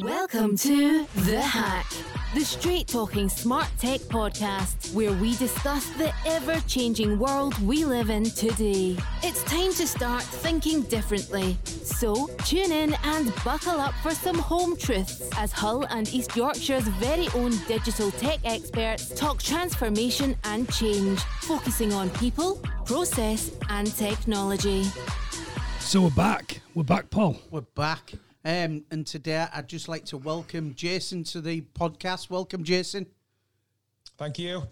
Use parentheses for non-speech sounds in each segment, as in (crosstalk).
Welcome to The Hack, the straight talking smart tech podcast where we discuss the ever changing world we live in today. It's time to start thinking differently. So tune in and buckle up for some home truths as Hull and East Yorkshire's very own digital tech experts talk transformation and change, focusing on people, process, and technology. So we're back. We're back, Paul. We're back. Um, and today I'd just like to welcome Jason to the podcast. Welcome, Jason. Thank you. Um,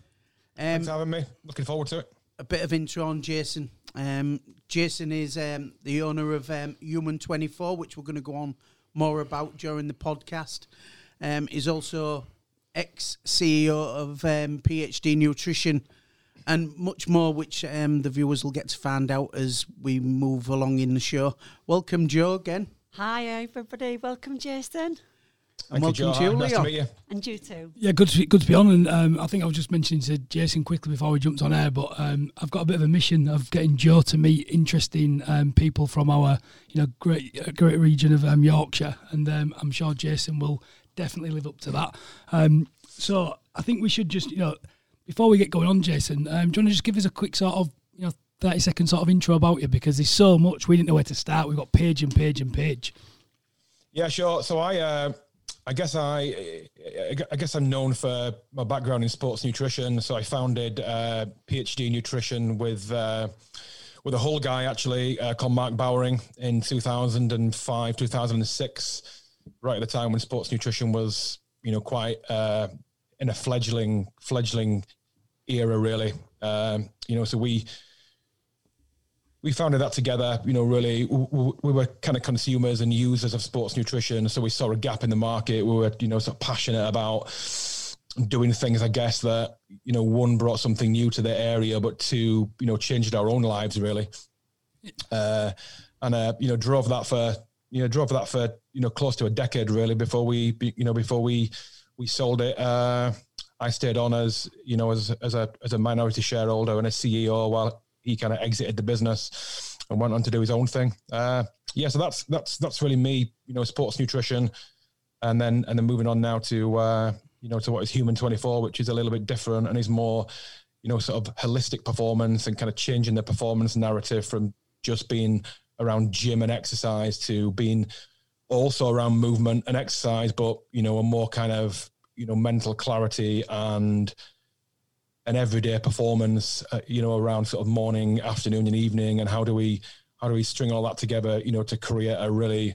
Thanks for having me. Looking forward to it. a bit of intro on Jason. Um, Jason is um, the owner of um, Human 24, which we're going to go on more about during the podcast. Um, he's also ex CEO of um, PhD Nutrition and much more, which um, the viewers will get to find out as we move along in the show. Welcome, Jo, again. Hi, everybody. Welcome, Jason. Thank welcome you, to Jo. you, Nice to meet you. And you too. Yeah, good to be, good to be on. And um, I think I was just mentioning to Jason quickly before we jumped on air, but um, I've got a bit of a mission of getting Jo to meet interesting um, people from our you know great uh, great region of um, Yorkshire, and um, I'm sure Jason will definitely live up to that. Um, so I think we should just you know before we get going on, Jason, um, do you want to just give us a quick sort of you know 30 second sort of intro about you because there's so much we didn't know where to start. We've got page and page and page. Yeah, sure. So I, uh, I guess I, I guess I'm known for my background in sports nutrition. So I founded uh, PhD Nutrition with uh, with a Hull guy actually uh, called Mark Bowering in 2005, 2006, right at the time when sports nutrition was, you know, quite uh, in a fledgling fledgling era, really. Um, you know, so we we founded that together. You know, really, w- w- we were kind of consumers and users of sports nutrition, so we saw a gap in the market. We were, you know, sort of passionate about doing things. I guess that you know, one brought something new to the area, but two, you know, changed our own lives really. Uh, and uh, you know, drove that for you know, drove that for you know, close to a decade really before we, you know, before we we sold it. Uh, I stayed on as you know, as as a as a minority shareholder and a CEO while he kind of exited the business and went on to do his own thing. Uh, yeah, so that's that's that's really me, you know, sports nutrition, and then and then moving on now to uh, you know to what is Human Twenty Four, which is a little bit different and is more, you know, sort of holistic performance and kind of changing the performance narrative from just being around gym and exercise to being also around movement and exercise, but you know, a more kind of you know mental clarity and an everyday performance, uh, you know, around sort of morning, afternoon, and evening, and how do we how do we string all that together, you know, to create a really,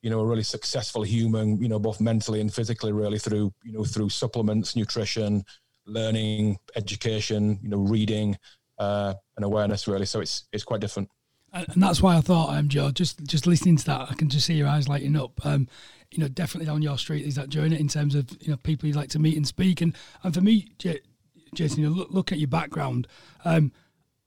you know, a really successful human, you know, both mentally and physically, really through you know through supplements, nutrition, learning, education, you know, reading, uh, and awareness, really. So it's it's quite different. and that's why I thought, um, Jo, just just listening to that, I can just see your eyes lighting up. Um, you know, definitely on your street is that journey in terms of you know people you'd like to meet and speak. And and for me, Jason, you look, look at your background. Um,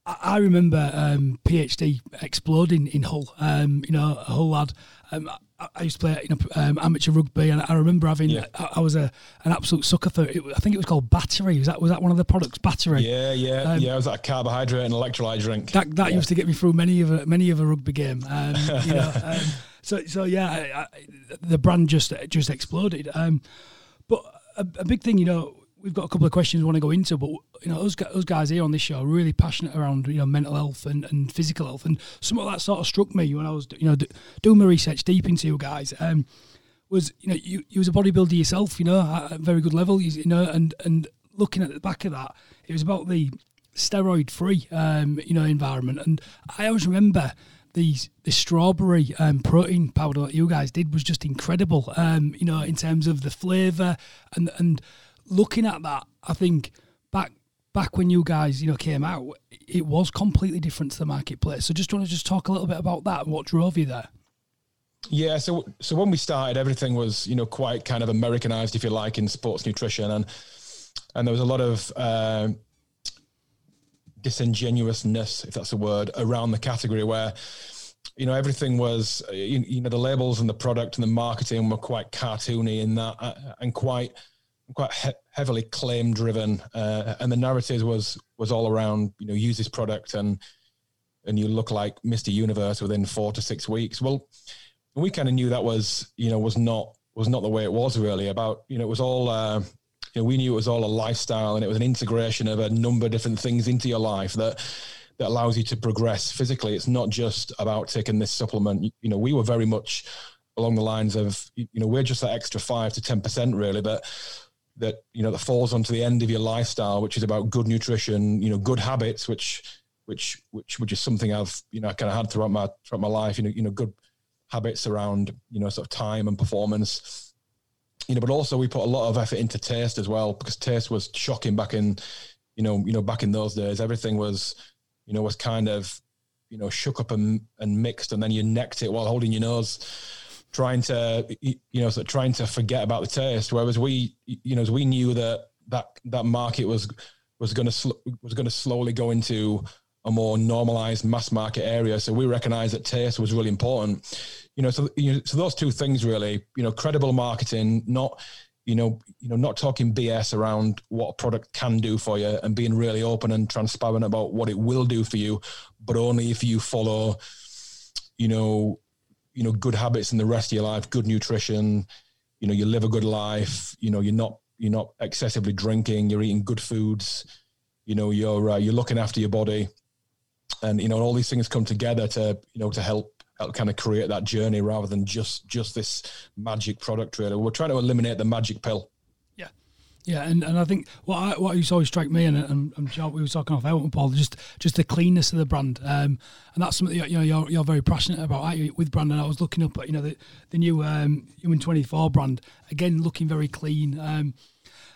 I, remember um, PhD exploding in Hull. Um, you know, a Hull lad. Um, I, I used to play you know um, amateur rugby, and I remember having Yeah. I, I was a an absolute sucker for it. I think it was called Battery. Was that was that one of the products? Battery. Yeah, yeah, Um, yeah. It was like a carbohydrate and electrolyte drink. That that Yeah. used to get me through many of a many of a rugby game. Um, you know, (laughs) um, so so yeah, I, the brand just just exploded. Um, but a, a big thing, you know, we've got a couple of questions we want to go into, but you know, us, us guys here on this show are really passionate around you know mental health and, and physical health, and some of that sort of struck me when I was you know doing my research deep into you guys. Um, was you know you, you was a bodybuilder yourself, you know, at a very good level, you, know, and and looking at the back of that, it was about the steroid free, um, you know, environment, and I always remember these the strawberry um, protein powder that you guys did was just incredible, um, you know, in terms of the flavour and and looking at that, I think back back when you guys you know came out, it was completely different to the marketplace. So just want to just talk a little bit about that what drove you there. Yeah, so so when we started, everything was you know quite kind of Americanized, if you like, in sports nutrition, and and there was a lot of uh, disingenuousness, if that's a word, around the category where you know everything was you, you know the labels and the product and the marketing were quite cartoony in that uh, and quite quite he- heavily claim driven, uh, and the narrative was was all around you know use this product and and you look like Mr. Universe within four to six weeks. Well, we kind of knew that was you know was not was not the way it was really about you know it was all uh, you know we knew it was all a lifestyle and it was an integration of a number of different things into your life that that allows you to progress physically it's not just about taking this supplement you know we were very much along the lines of you know we're just that extra 5 to 10% really but that you know that falls onto the end of your lifestyle which is about good nutrition you know good habits which which which which is something I've you know kind of had throughout my throughout my life you know you know good habits around you know sort of time and performance you know but also we put a lot of effort into taste as well because taste was shocking back in you know you know back in those days everything was you know was kind of you know shook up and, and mixed and then you necked it while holding your nose trying to you know sort of trying to forget about the taste whereas we you know as we knew that that that market was was going to sl- was going to slowly go into a more normalized mass market area. So we recognize that taste was really important you know, so you know, so those two things really, you know, credible marketing, not you know, you know, not talking BS around what a product can do for you, and being really open and transparent about what it will do for you, but only if you follow, you know, you know, good habits in the rest of your life, good nutrition, you know, you live a good life, you know, you're not you're not excessively drinking, you're eating good foods, you know, you're uh, you're looking after your body, and you know, all these things come together to you know to help help kind of create that journey rather than just just this magic product really. We're trying to eliminate the magic pill yeah and, and I think what I, what used to always strike me and, and, and we were talking off out Paul just just the cleanness of the brand um, and that's something that, you know you're, you're very passionate about you, with brand and I was looking up at you know the, the new um, Human 24 brand again looking very clean um,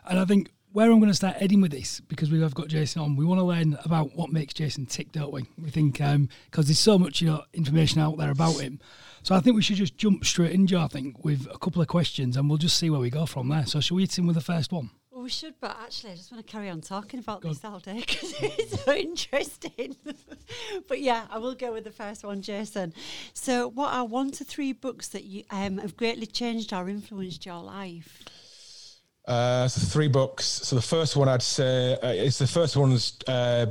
and I think where I'm going to start heading with this, because we have got Jason on, we want to learn about what makes Jason tick, don't we? We think because um, there's so much you know information out there about him. So I think we should just jump straight in, Jo. I think with a couple of questions, and we'll just see where we go from there. So shall we hit him with the first one? Well, we should, but actually, I just want to carry on talking about go this on. all day because (laughs) it's so interesting. (laughs) but yeah, I will go with the first one, Jason. So, what are one to three books that you um, have greatly changed or influenced your life? Uh, so three books. So the first one I'd say uh, it's the first one's uh,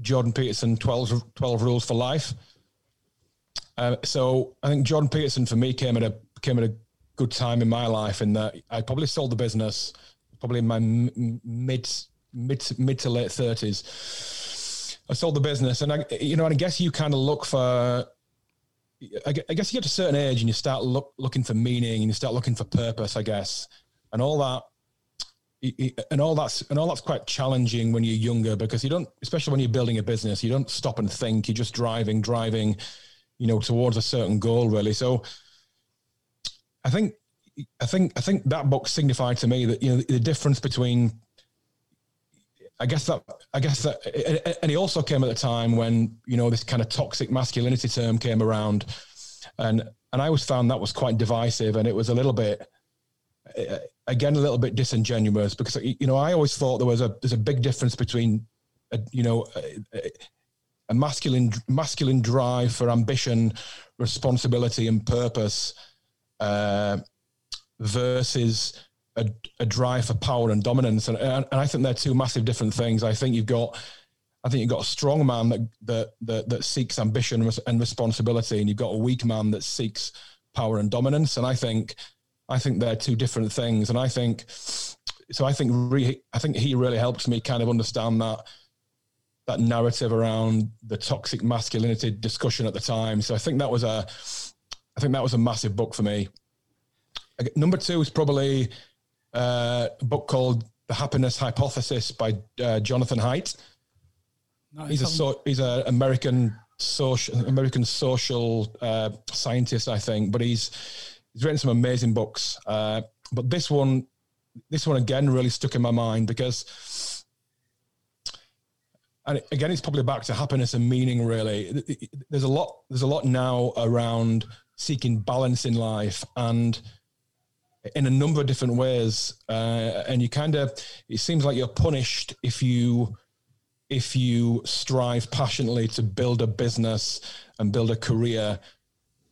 Jordan Peterson 12, 12 Rules for Life. Uh, so I think John Peterson for me came at a came at a good time in my life in that I probably sold the business probably in my m- mid mid mid to late thirties. I sold the business, and I you know, and I guess you kind of look for. I guess you get to a certain age and you start look, looking for meaning and you start looking for purpose, I guess, and all that and all that's and all that's quite challenging when you're younger because you don't especially when you're building a business you don't stop and think you're just driving driving you know towards a certain goal really. So i think i think i think that book signified to me that you know the, the difference between i guess that i guess that and he also came at the time when you know this kind of toxic masculinity term came around. And and i always found that was quite divisive and it was a little bit again a little bit disingenuous because you know I always thought there was a there's a big difference between a, you know masculine masculine drive for ambition, responsibility, and purpose uh, versus a, a, drive for power and dominance, and, and I think they're two massive different things. I think you've got I think you've got a strong man that that that, that seeks ambition and responsibility, and you've got a weak man that seeks power and dominance. And I think I think they're two different things, and I think so. I think re, I think he really helps me kind of understand that that narrative around the toxic masculinity discussion at the time. So I think that was a I think that was a massive book for me. Number two is probably uh, a book called The Happiness Hypothesis by uh, Jonathan Haidt. Nice. He's a so, he's an American social American social uh, scientist, I think, but he's he's written some amazing books. Uh, but this one, this one again really stuck in my mind because, and again, it's probably back to happiness and meaning. Really, there's a lot. There's a lot now around seeking balance in life and in a number of different ways. Uh, and you kind of, it seems like you're punished if you if you strive passionately to build a business and build a career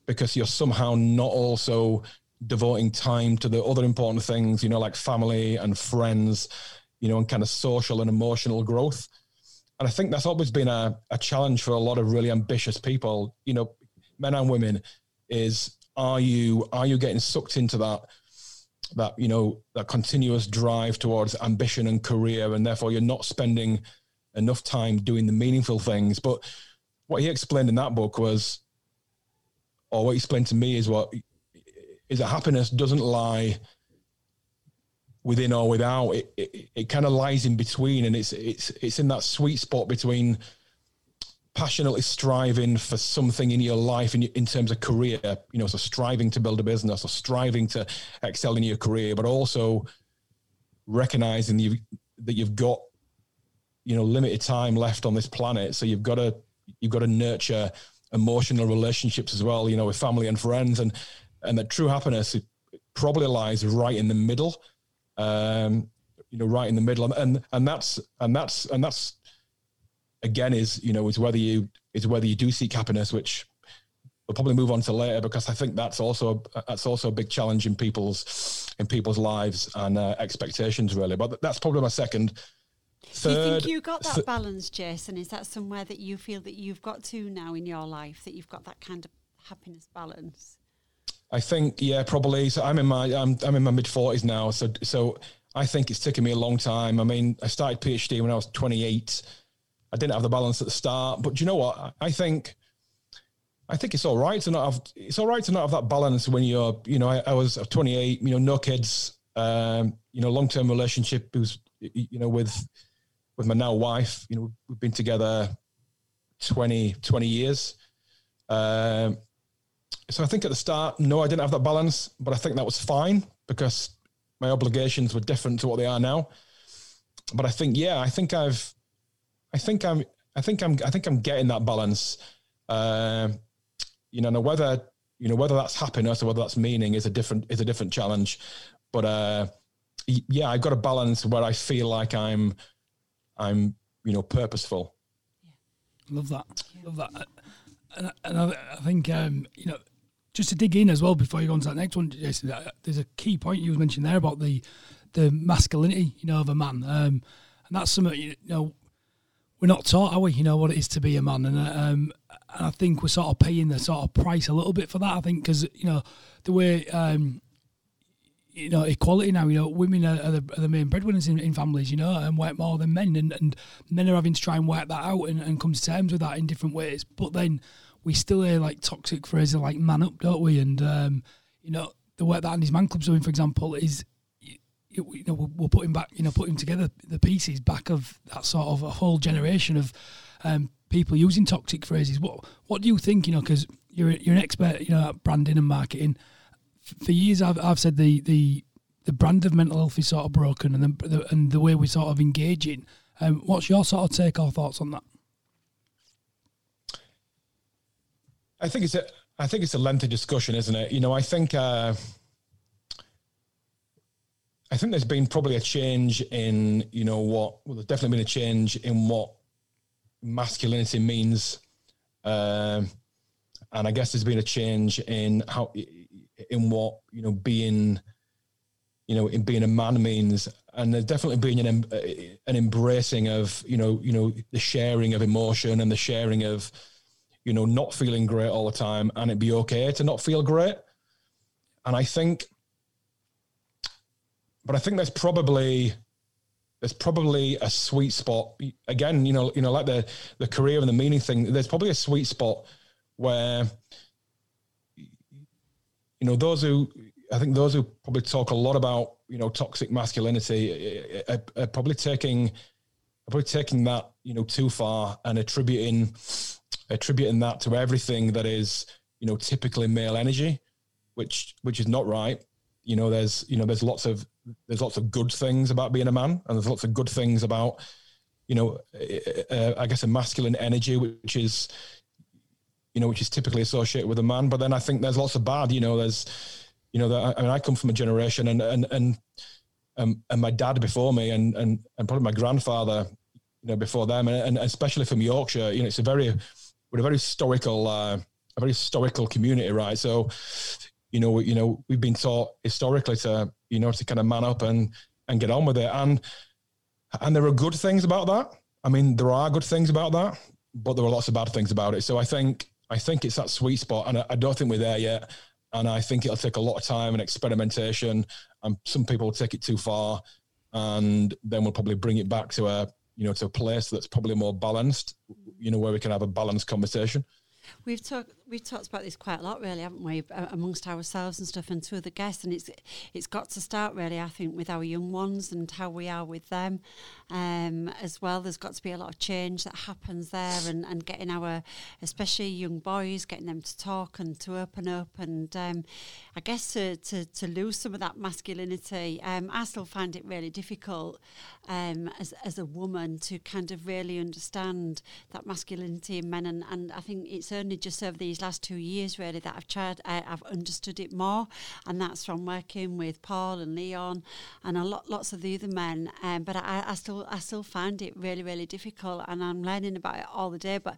because you're somehow not also devoting time to the other important things, you know, like family and friends, you know, and kind of social and emotional growth. And I think that's always been a, a challenge for a lot of really ambitious people, you know, men and women, is are you are you getting sucked into that that you know that continuous drive towards ambition and career, and therefore you're not spending enough time doing the meaningful things. But what he explained in that book was, or what he explained to me is what is that happiness doesn't lie within or without. It, it, it kind of lies in between, and it's it's it's in that sweet spot between passionately striving for something in your life in, in terms of career, you know, so striving to build a business or striving to excel in your career, but also recognizing you, that you've got, you know, limited time left on this planet. So you've got to, you've got to nurture emotional relationships as well, you know, with family and friends and, and that true happiness probably lies right in the middle. Um, you know, right in the middle. And, and, that's, and that's, and that's, again is you know is whether you is whether you do seek happiness, which we'll probably move on to later because I think that's also that's also a big challenge in people's in people's lives and uh, expectations really. But that's probably my second. Third, do you think you got that th- balance, Jason? Is that somewhere that you feel that you've got to now in your life that you've got that kind of happiness balance? I think yeah, probably. So I'm in my I'm I'm in my mid forties now. So so I think it's taken me a long time. I mean, I started PhD when I was 28. I didn't have the balance at the start. But you know what? I think I think it's all right to not have it's all right to not have that balance when you're you know I, I was 28 you know no kids um, you know long term relationship who's you know with with my now wife you know we've been together 20 20 years um, so I think at the start no I didn't have that balance but I think that was fine because my obligations were different to what they are now but I think yeah I think I've I think I'm I think I'm I think I'm getting that balance. Uh, you know, no whether you know whether that's happiness or whether that's meaning is a different is a different challenge. But uh, yeah, I've got a balance where I feel like I'm I'm you know purposeful. Yeah. Love that. Love that. And, and I, I think um, you know just to dig in as well before you go on to that next one, Jason. There's a key point you mentioned there about the the masculinity, you know, of a man, um, and that's something you know we're not taught, are we? You know what it is to be a man, and um, and I think we're sort of paying the sort of price a little bit for that. I think because you know the way um, you know equality now. You know, women are, are, the, are the, main breadwinners in, in, families. You know, and work more than men, and, and men are having to try and work that out and, and come to terms with that in different ways. But then we still hear like toxic phrases like "man up," don't we? And um, you know the work that Andy's Man Club's doing, for example, is you know, we're, putting back, you know, putting together the pieces back of that sort of a whole generation of um, people using toxic phrases. What what do you think? You know, because you're you're an expert, you know, at branding and marketing. For years, I've I've said the the the brand of mental health is sort of broken, and the, the and the way we're sort of engaging. Um, what's your sort of take or thoughts on that? I think it's a I think it's a lengthy discussion, isn't it? You know, I think. Uh, I think there's been probably a change in, you know, what, well, there's definitely been a change in what masculinity means. Um, and I guess there's been a change in how, in what, you know, being, you know, in being a man means. And there's definitely been an, an embracing of, you know, you know, the sharing of emotion and the sharing of, you know, not feeling great all the time and it'd be okay to not feel great. And I think, but I think there's probably there's probably a sweet spot again you know you know like the the career and the meaning thing there's probably a sweet spot where you know those who i think those who probably talk a lot about you know toxic masculinity eh, eh, eh, are, are probably taking are probably taking that you know too far and attributing attributing that to everything that is you know typically male energy which which is not right you know there's you know there's lots of there's lots of good things about being a man, and there's lots of good things about, you know, uh, I guess a masculine energy, which is, you know, which is typically associated with a man. But then I think there's lots of bad. You know, there's, you know, the, I mean, I come from a generation, and and and um, and my dad before me, and and and probably my grandfather, you know, before them, and, and especially from Yorkshire, you know, it's a very, we're a very historical, uh, a very historical community, right? So, you know, you know, we've been taught historically to, you know, to kind of man up and and get on with it. And and there are good things about that. I mean, there are good things about that, but there are lots of bad things about it. So I think I think it's that sweet spot, and I, I don't think we're there yet. and I think it'll take a lot of time and experimentation, and some people will take it too far, and then we'll probably bring it back to a you know to a place that's probably more balanced, you know, where we can have a balanced conversation. We've talked we've talked about this quite a lot, really, haven't we, amongst ourselves and stuff, and to other guests. And it's it's got to start really, I think, with our young ones and how we are with them, um, as well. There's got to be a lot of change that happens there, and, and getting our, especially young boys, getting them to talk and to open up, and um, I guess to, to to lose some of that masculinity. Um, I still find it really difficult um, as as a woman to kind of really understand that masculinity in men, and, and I think it's only just over these last two years really that I've tried, I, have understood it more, and that's from working with Paul and Leon and a lot, lots of the other men. Um, but I, I still, I still find it really, really difficult, and I'm learning about it all the day. But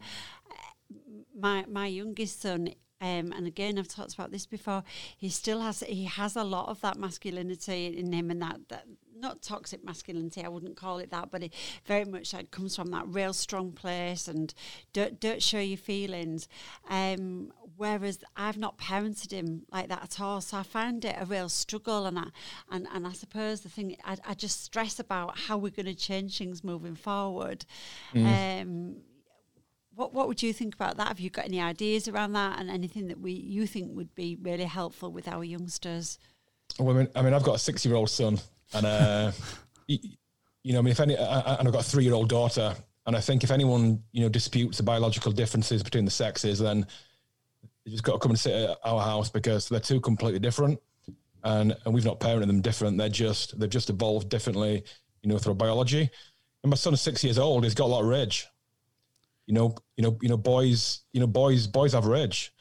uh, my my youngest son um, and again, I've talked about this before. He still has he has a lot of that masculinity in him, and that, that not toxic masculinity, I wouldn't call it that, but it very much like comes from that real strong place and don't don't show your feelings. Um, whereas I've not parented him like that at all, so I find it a real struggle, and I and, and I suppose the thing I, I just stress about how we're going to change things moving forward. Mm. Um, what what would you think about that? Have you got any ideas around that, and anything that we you think would be really helpful with our youngsters? Well, I mean, I mean I've got a six-year-old son, and uh, (laughs) you know, I mean, if any, and I've got a three-year-old daughter, and I think if anyone you know disputes the biological differences between the sexes, then you just got to come and sit at our house because they're two completely different, and and we've not parented them different. They're just they've just evolved differently, you know, through biology. And my son is six years old. He's got a lot of rage. You know, you know, you know, boys, you know, boys, boys have rage,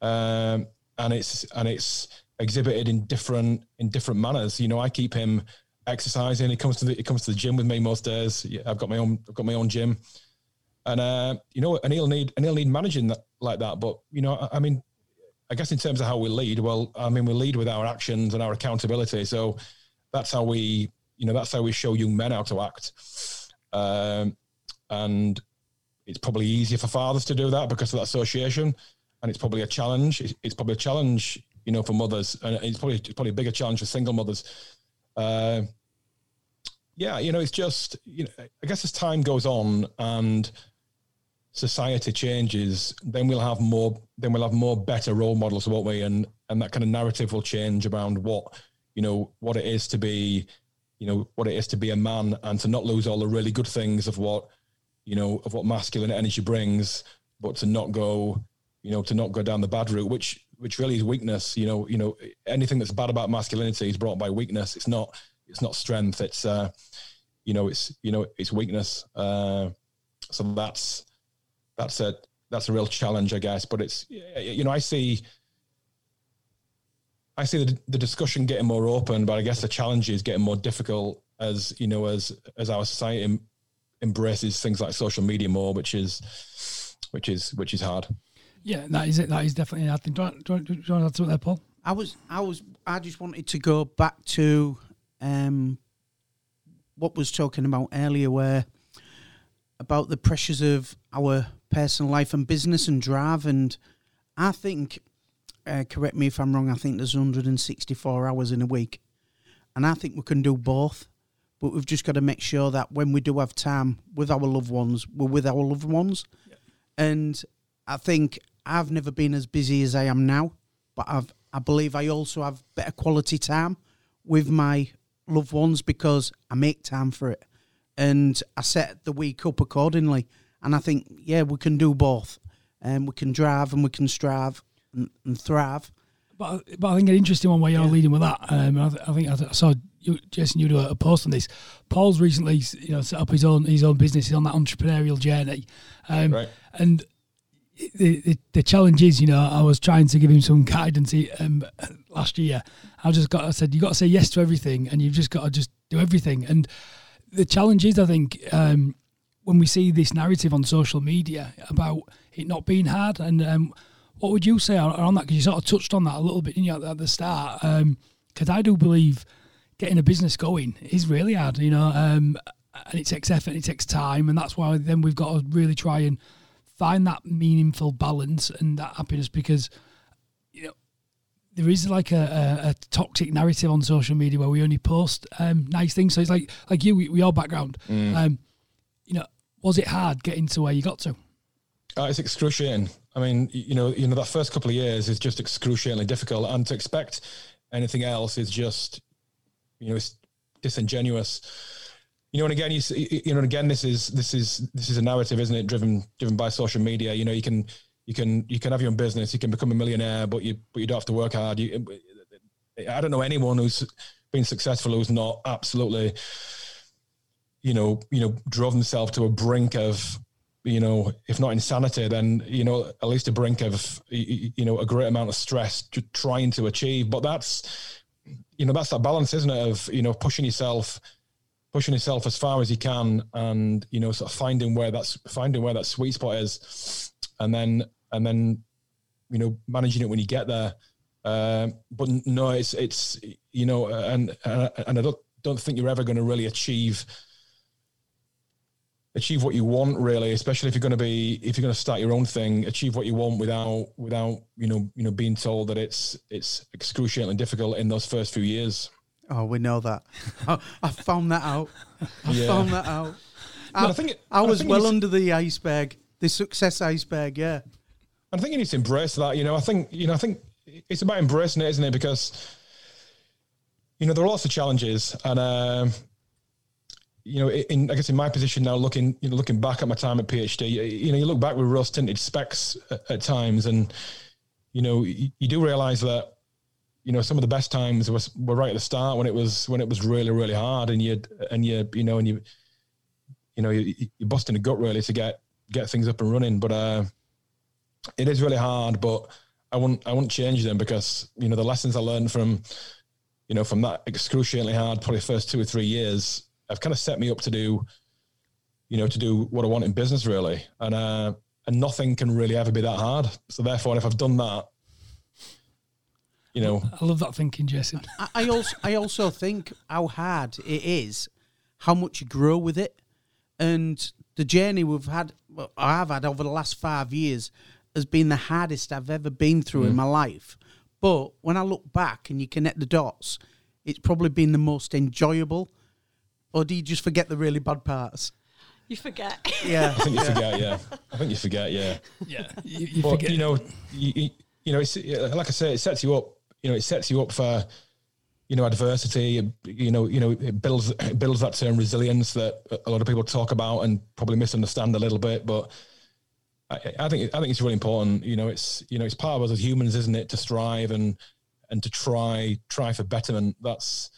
um, and it's and it's exhibited in different in different manners. You know, I keep him exercising. He comes to the he comes to the gym with me most days. Yeah, I've got my own I've got my own gym, and uh, you know, and he'll need and he'll need managing that like that. But you know, I, I mean, I guess in terms of how we lead, well, I mean, we lead with our actions and our accountability. So that's how we, you know, that's how we show young men how to act. Um, and it's probably easier for fathers to do that because of that association, and it's probably a challenge. It's, it's probably a challenge you know, for mothers, and it's probably it's probably a bigger challenge for single mothers. Uh, yeah, you know, it's just you know, I guess as time goes on and society changes, then we'll have more, then we'll have more better role models, won't we? And and that kind of narrative will change around what you know what it is to be, you know, what it is to be a man, and to not lose all the really good things of what you know of what masculine energy brings, but to not go, you know, to not go down the bad route, which which really is weakness. You know, you know, anything that's bad about masculinity is brought by weakness. It's not, it's not strength. It's, uh, you know, it's, you know, it's weakness. Uh, so that's, that's a, that's a real challenge, I guess. But it's, you know, I see, I see the, the discussion getting more open, but I guess the challenge is getting more difficult as you know, as as our society embraces things like social media more, which is, which is, which is hard. Yeah, that is it. That is definitely. I think. Do you, want, do, you want, do you want to add something there, Paul? I was, I was, I just wanted to go back to um, what was talking about earlier, where about the pressures of our personal life and business and drive, and I think, uh, correct me if I'm wrong. I think there's 164 hours in a week, and I think we can do both. But we've just got to make sure that when we do have time with our loved ones, we're with our loved ones, yeah. and I think I've never been as busy as I am now, but I've I believe I also have better quality time with my loved ones because I make time for it and I set the week up accordingly. And I think, yeah, we can do both. And um, we can drive and we can strive and, and thrive. But, but I think an interesting one where you're yeah. leading with that. Um, I, th- I, think I, saw you, Jason, you do a, a, post on this. Paul's recently, you know, set up his own his own business. He's on that entrepreneurial journey, um, right. and the, the, the challenge is, you know, I was trying to give him some guidance um, last year. I just got, I said, you got to say yes to everything, and you've just got to just do everything. And the challenge is, I think, um, when we see this narrative on social media about it not being hard, and um, what would you say on that? Because you sort of touched on that a little bit, didn't you, at the start? Because um, I do believe getting a business going is really hard, you know, um, and it takes effort, and it takes time, and that's why then we've got to really try and find that meaningful balance and that happiness because you know there is like a, a, a, toxic narrative on social media where we only post um, nice things. So it's like like you, we, we all background. Mm. Um, you know, was it hard getting to where you got to? Uh, it's excruciating. I mean, you know, you know that first couple of years is just excruciatingly difficult, and to expect anything else is just, you know, it's disingenuous. You know, and again, you you know, and again, this is this is this is a narrative, isn't it? Driven driven by social media. You know, you can you can you can have your own business, you can become a millionaire, but you but you don't have to work hard. You, I don't know anyone who's been successful who's not absolutely, you know, you know, drove themselves to a brink of, you know, if not insanity, then you know, at least a brink of, you know, a great amount of stress trying to achieve. But that's, you know, that's that balance, isn't it? Of you know, pushing yourself pushing yourself as far as you can and you know sort of finding where that's finding where that sweet spot is and then and then you know managing it when you get there. Uh, but no, it's it's you know, and and I don't don't think you're ever going to really achieve achieve what you want really especially if you're going to be if you're going to start your own thing achieve what you want without without you know you know being told that it's it's excruciatingly difficult in those first few years oh we know that i, I found that out i yeah. found that out (laughs) I, I, think it, I was I well under the iceberg the success iceberg. Yeah, I think you need to embrace that. You know, I think you know, I think it's about embracing it, isn't it? Because you know there are lots of challenges, and um, you know, in I guess in my position now, looking you know, looking back at my time at PhD, you, you know, you look back with rose tinted specs at, at, times, and you know, you, you do realize that you know some of the best times was were right at the start when it was when it was really really hard, and you and you you know and you you know you, you're busting a gut really to get get things up and running. But uh, it is really hard. But I won't I won't change them because you know the lessons I learned from you know from that excruciatingly hard probably first two or three years have kind of set me up to do you know to do what I want in business really. And uh, and nothing can really ever be that hard. So therefore, if I've done that, you know, I love that thinking, Jason. (laughs) I, I also I also think how hard it is, how much you grow with it, and the journey we've had, well, I've had over the last five years, has been the hardest I've ever been through mm. in my life. But when I look back and you connect the dots, it's probably been the most enjoyable. Or do you just forget the really bad parts? You forget. (laughs) Yeah, I think you forget. Yeah, I think you forget. Yeah, yeah. (laughs) You, you but, forget. You know, you, you know, it's like I say, it sets you up. You know, it sets you up for you know adversity you know you know it builds it builds that term resilience that a lot of people talk about and probably misunderstand a little bit but I, I, think I think it's really important you know it's you know it's part of us as humans isn't it to strive and and to try try for betterment that's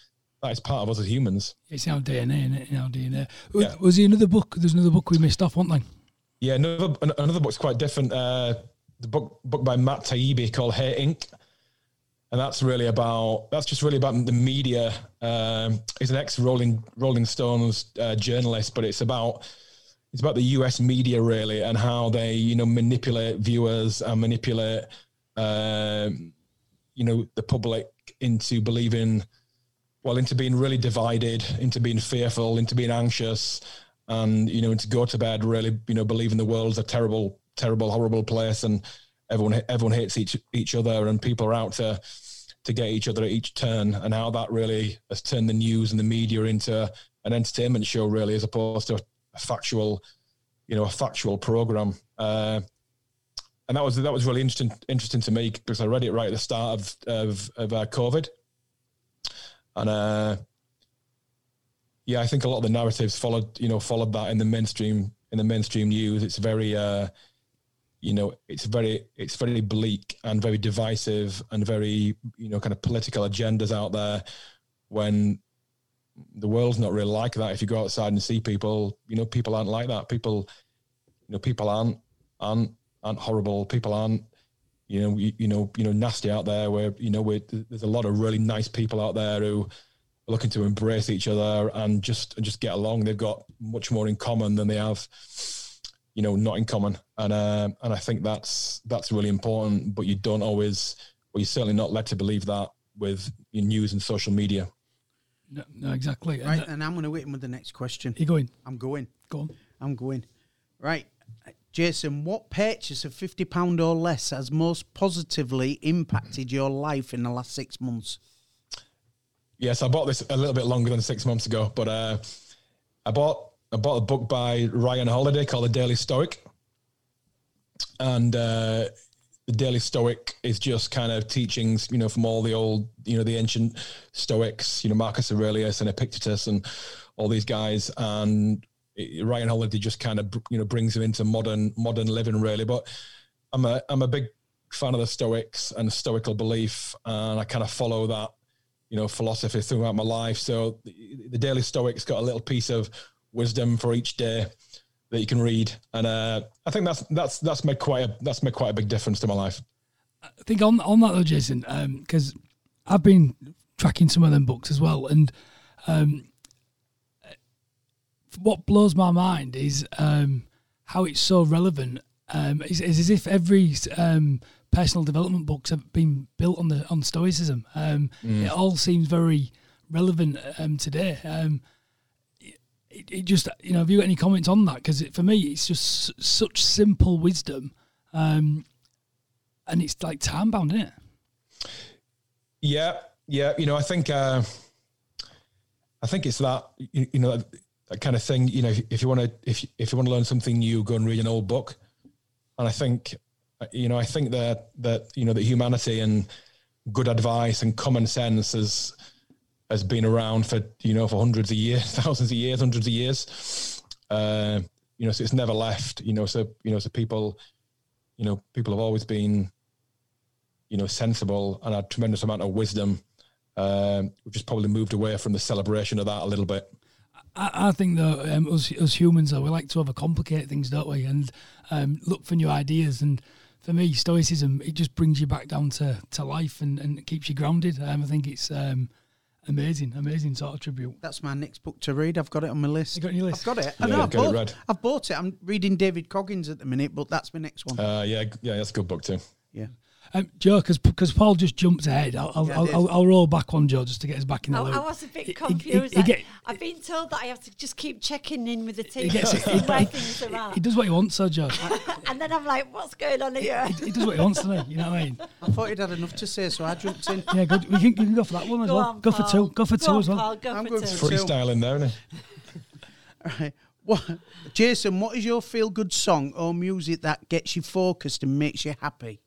that is part of us as humans it's our DNA isn't it? in our DNA yeah. was there another book there's another book we missed off wasn't there yeah another another book's quite different uh the book book by Matt Taibbi called Hate Inc and that's really about that's just really about the media. Um, he's an ex Rolling Rolling Stones uh, journalist, but it's about it's about the U.S. media really and how they you know manipulate viewers and manipulate um, you know the public into believing well into being really divided, into being fearful, into being anxious, and you know into go to bed really you know believing the world's a terrible, terrible, horrible place and everyone everyone hates each each other and people are out to to get each other at each turn and how that really has turned the news and the media into an entertainment show really as opposed to a factual you know a factual program. Uh, and that was that was really interesting interesting to me because I read it right at the start of of, of uh, COVID and uh, yeah I think a lot of the narratives followed you know followed that in the mainstream in the mainstream news. It's very uh, you know it's very it's very bleak and very divisive and very you know kind of political agendas out there when the world's not really like that. If you go outside and see people you know people aren't like that. People you know people aren't aren't aren't horrible. People aren't you know you, you know you know nasty out there where you know there's a lot of really nice people out there who are looking to embrace each other and just and just get along. They've got much more in common than they have you know not in common. And uh, and I think that's that's really important but you don't always or you're certainly not led to believe that with your news and social media. No, no exactly. Right and, and I'm going to wait with the next question. You going I'm going. Go on. I'm going. Right Jason, what purchase of fifty pound or less has most positively impacted your life in the last six months? Yes, I bought this a little bit longer than six months ago, but uh, I bought I bought a book by Ryan Holiday called The Daily Stoic, and uh, the Daily Stoic is just kind of teachings, you know, from all the old, you know, the ancient Stoics, you know, Marcus Aurelius and Epictetus and all these guys, and Ryan Holiday just kind of you know brings him into modern modern living really. But I'm a I'm a big fan of the Stoics and Stoical belief, and I kind of follow that you know philosophy throughout my life. So the, the Daily Stoics got a little piece of wisdom for each day that you can read, and uh, I think that's that's that's made quite a that's made quite a big difference to my life. I think on on that though, Jason, because um, I've been tracking some of them books as well, and um, what blows my mind is um, how it's so relevant. Um, it's, it's, as if every um, personal development books have been built on the on Stoicism. Um, mm. It all seems very relevant um, today. Um, it, it, just you know, have you got any comments on that? Because for me, it's just s- such simple wisdom, and it's like time bound, isn't it? Yeah, yeah. You know, I think. Uh, I think it's that you, you know that kind of thing. You know, if you want to, if if you want to learn something new, go and read an old book. And I think, you know, I think that that you know that humanity and good advice and common sense has has been around for you know for hundreds of years, (laughs) thousands of years, hundreds of years. Uh, you know, so it's never left. You know, so you know, so people, you know, people have always been, you know, sensible and had tremendous amount of wisdom. Um, we've just probably moved away from the celebration of that a little bit. I, I think that um, us, us humans, though, we like to overcomplicate things, don't we? And um, look for new ideas. And for me, Stoicism, it just brings you back down to, to life and, and keeps you grounded. Um, I think it's um, amazing, amazing sort of tribute. That's my next book to read. I've got it on my list. You got your list? I've got it. Yeah, I know, I've, bought, it I've bought it. I'm reading David Goggins at the minute, but that's my next one. Uh, yeah, yeah, that's a good book too. Yeah. Um, Jo, because Paul just jumped ahead, I'll, I'll, yeah, I'll, I'll, roll back on Jo just to get us back in the loop. I was a bit confused. He, he, he get, I've been told that I have to just keep checking in with the team he, gets, where things are at. He does what he wants, so Jo. (laughs) and then I'm like, what's going on here? He, does what he wants, doesn't he? You know what I mean? (laughs) I thought he'd had enough to say, so I jumped in. Yeah, good. We can, you can go for that one as go well. On, go for two. Go for go two on, as well. Paul, go I'm for two. Freestyling there, isn't All (laughs) right. What, Jason, what is your feel good song or music that gets you focused and makes you happy?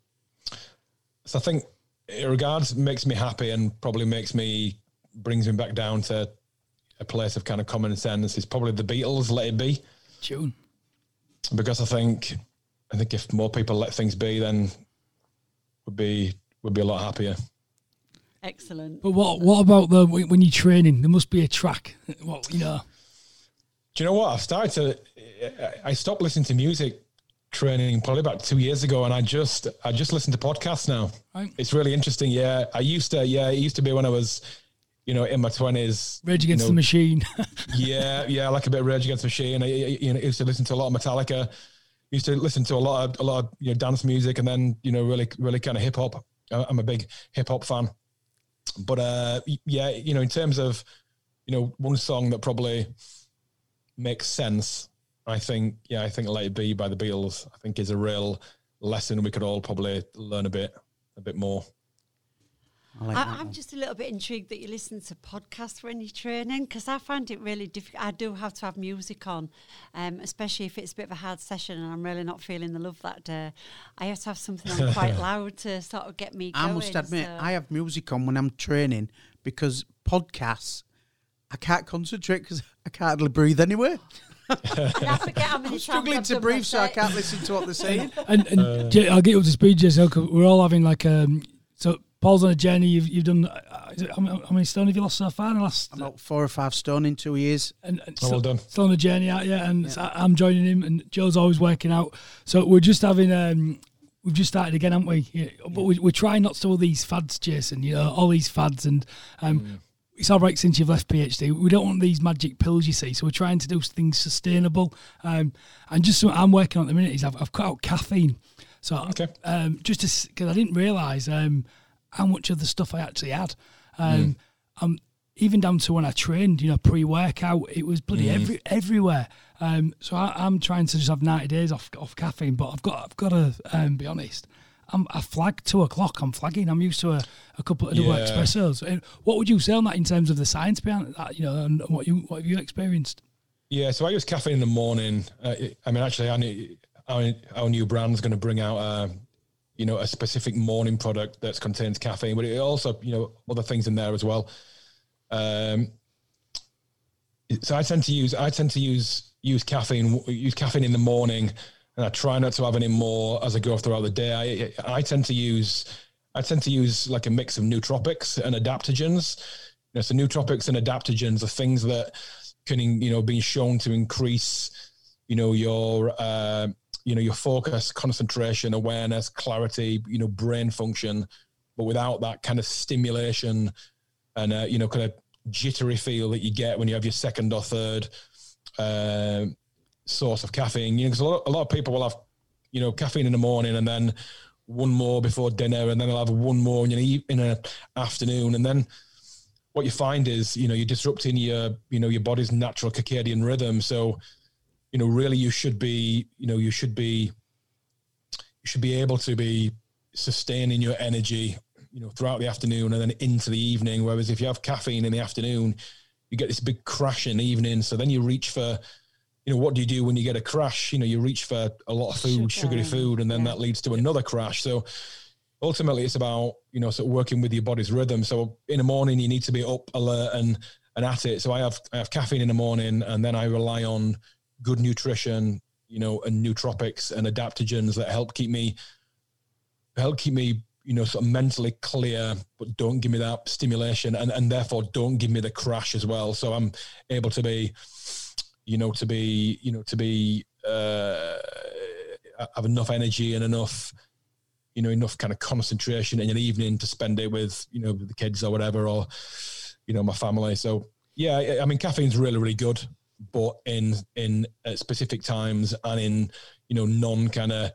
So I think it regards makes me happy and probably makes me brings me back down to a place of kind of common sense is probably the Beatles let it be tune because I think I think if more people let things be then would be would be a lot happier. Excellent. But what what about the when you're training? There must be a track. What you know? Do you know what? I've started to. I stopped listening to music training probably about two years ago, and I just I just listen to podcasts now. Right. It's really interesting. Yeah, I used to. Yeah, it used to be when I was, you know, in my twenties. Rage Against you know, the Machine. (laughs) yeah, yeah, like a bit of Rage Against the Machine. I, you know, used to listen to a lot of Metallica. Used to listen to a lot of a lot of you know dance music, and then you know really really kind of hip hop. I'm a big hip hop fan. But uh, yeah, you know, in terms of you know one song that probably makes sense I think, yeah, I think "Let It Be" by the Beatles, I think is a real lesson we could all probably learn a bit, a bit more. I am just a little bit intrigued that you listen to podcasts when you're training because I find it really difficult. I do have to have music on, um, especially if it's a bit of a hard session and I'm really not feeling the love that day. I have to have something on quite (laughs) loud to sort of get me. I must admit, so. I have music on when I'm training because podcasts, I can't concentrate because I can't hardly breathe anyway. I forget how many I'm struggling to breathe, so I can't listen to what they're saying. And, and uh, Jay, I'll get you up to speed, Jesse. We're all having like um. So Paul's on a journey. You've you've done. Uh, it, how, many stone have you lost so far in the last? About four or five stone in two years. And, and oh, well done. Still on the journey out, yeah. And yeah. So I'm joining him, and Jo's always working out. So we're just having um. We've just started again, haven't we? Yeah, but we, we're trying not to all these fads, Jason. You know, all these fads, and um, mm it's all right since you've left PhD. We don't want these magic pills, you see. So we're trying to do things sustainable. Um, and just what I'm working on at the minute is I've, I've cut out caffeine. So okay. um, just because I didn't realise um, how much of the stuff I actually had. Um, mm. even down to when I trained, you know, pre-workout, it was bloody every everywhere. Um, so I, I'm trying to just have 90 days off off caffeine, but I've got I've got to um, be honest. I'm, I flag two o'clock. I'm flagging. I'm used to a, a couple of Yeah. espressos. What would you say on that in terms of the science behind that? You know, and what you what have you experienced? Yeah, so I use caffeine in the morning. Uh, I mean, actually, our new, our, our new brand's going to bring out, uh, you know, a specific morning product that contains caffeine, but it also, you know, other things in there as well. Um, so I tend to use, I tend to use use caffeine, use caffeine in the morning, and I try not to have any more as I go throughout the day. I I tend to use, I tend to use like a mix of nootropics and adaptogens. You know, so nootropics and adaptogens are things that can, you know, being shown to increase, you know, your, uh, you know, your focus, concentration, awareness, clarity, you know, brain function, but without that kind of stimulation and, uh, you know, kind of jittery feel that you get when you have your second or third uh, source of caffeine. You know, because a lot, a lot of people will have, you know, caffeine in the morning and then one more before dinner, and then they'll have one more in the in an afternoon, and then what you find is, you know, you're disrupting your, you know, your body's natural circadian rhythm. So, you know, really, you should be, you know, you should be, you should be able to be sustaining your energy, you know, throughout the afternoon and then into the evening. Whereas if you have caffeine in the afternoon, you get this big crash in the evening. So then you reach for, you know, what do you do when you get a crash? You know, you reach for a lot of food, Sugar, sugary food, and then yeah. that leads to another crash. So ultimately it's about, you know, sort of working with your body's rhythm. So in the morning you need to be up, alert and and at it. So I have I have caffeine in the morning and then I rely on good nutrition, you know, and nootropics and adaptogens that help keep me help keep me you know sort of mentally clear but don't give me that stimulation and and therefore don't give me the crash as well so i'm able to be you know to be you know to be uh have enough energy and enough you know enough kind of concentration in an evening to spend it with you know the kids or whatever or you know my family. So yeah i- i mean caffeine's really really good but in in at specific times and in you know non kind of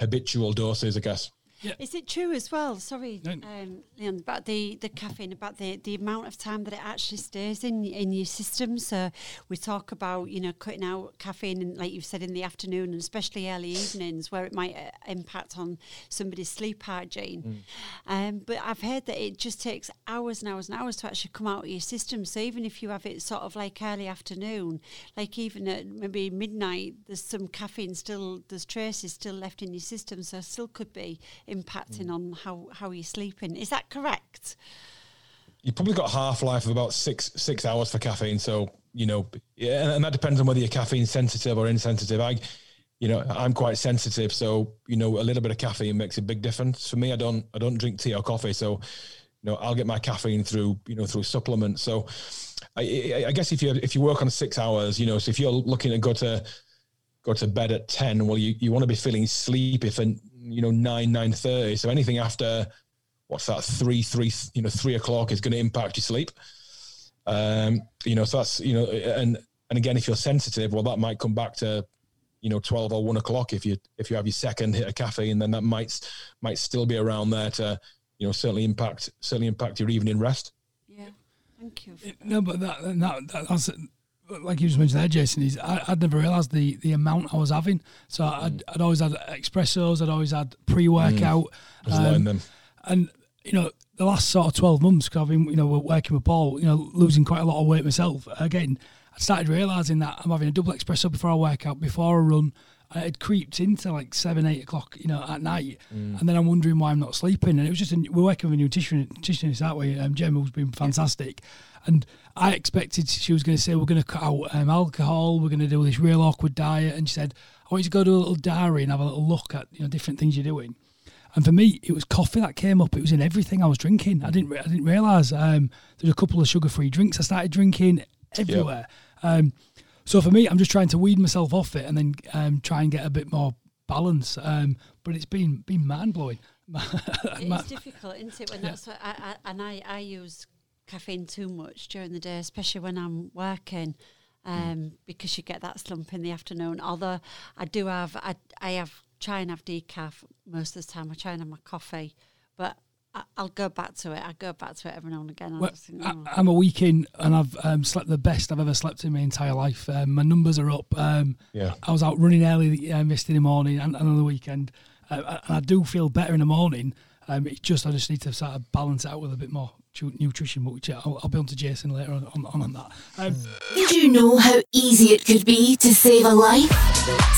habitual doses i guess Is it true as well? Sorry, No. um, Leon, about the, the caffeine, about the, the amount of time that it actually stays in in your system. So we talk about you know cutting out caffeine, in, like you've said, in the afternoon and especially early evenings, where it might uh, impact on somebody's sleep hygiene. Um, but I've heard that it just takes hours and hours and hours to actually come out of your system. So even if you have it sort of like early afternoon, like even at maybe midnight, there's some caffeine still, there's traces still left in your system, so still could be impacting mm. on how, how you're sleeping. Is that correct? you probably got a half life of about six six hours for caffeine. So you know, yeah, and, that depends on whether you're caffeine sensitive or insensitive. I, you know, I'm quite sensitive, so you know, a little bit of caffeine makes a big difference for me. I don't I don't drink tea or coffee, so you know, I'll get my caffeine through you know through supplements. So I, I, I guess if you if you work on six hours, you know, so if you're looking to go to go to bed at ten, well, you, you want to be feeling sleepy for you know nine nine thirty. So anything after what's that three three you know three o'clock is going to impact your sleep. Um, you know, so that's you know, and and again, if you're sensitive, well, that might come back to you know twelve or one o'clock if you if you have your second hit of caffeine, then that might might still be around there to you know certainly impact certainly impact your evening rest. Yeah. Thank you. for- No, but that, that, that that's like you just mentioned there, Jason. Is I, I'd never realised the the amount I was having. So I'd, mm. I'd always had espressos. I'd always had pre workout. Mm. Letting um, them. and you know the last sort of 12 months because I've been you know working with Paul you know losing quite a lot of weight myself again I started realising that I'm having a double espresso before I work out before I run and it creeped into like 7 8 o'clock you know at night mm. and then I'm wondering why I'm not sleeping and it was just a, we're working with a nutrition, nutritionist that way um, Jem who's been fantastic and I expected she was going to say we're going to cut out um, alcohol we're going to do this real awkward diet and she said I want you to go do a little diary and have a little look at you know different things you're doing and for me, it was coffee that came up. It was in everything I was drinking. I didn't. re- I didn't realize um, there's a couple of sugar-free drinks I started drinking everywhere. Um, so for me, I'm just trying to weed myself off it and then um, try and get a bit more balance. Um, but it's been been mind blowing. (laughs) It's difficult, isn't it? When that's what I, I and I, I use caffeine too much during the day, especially when I'm working, um, because you get that slump in the afternoon. Although I do have, I, I have try and have decaf most of the time. I try and have my coffee, but I, will go back to it. I go back to it every now and again. Well, think, oh. I, am a week in, and I've um, slept the best I've ever slept in my entire life. Um, my numbers are up. Um, yeah, I was out running early um, yesterday morning and, and on the weekend, uh, and I do feel better in the morning. Um, it's just I just need to sort of balance it out with a bit more nutrition, which I'll, I'll be on to Jason later on on, on that. Um, Did you know how easy it could be to save a life?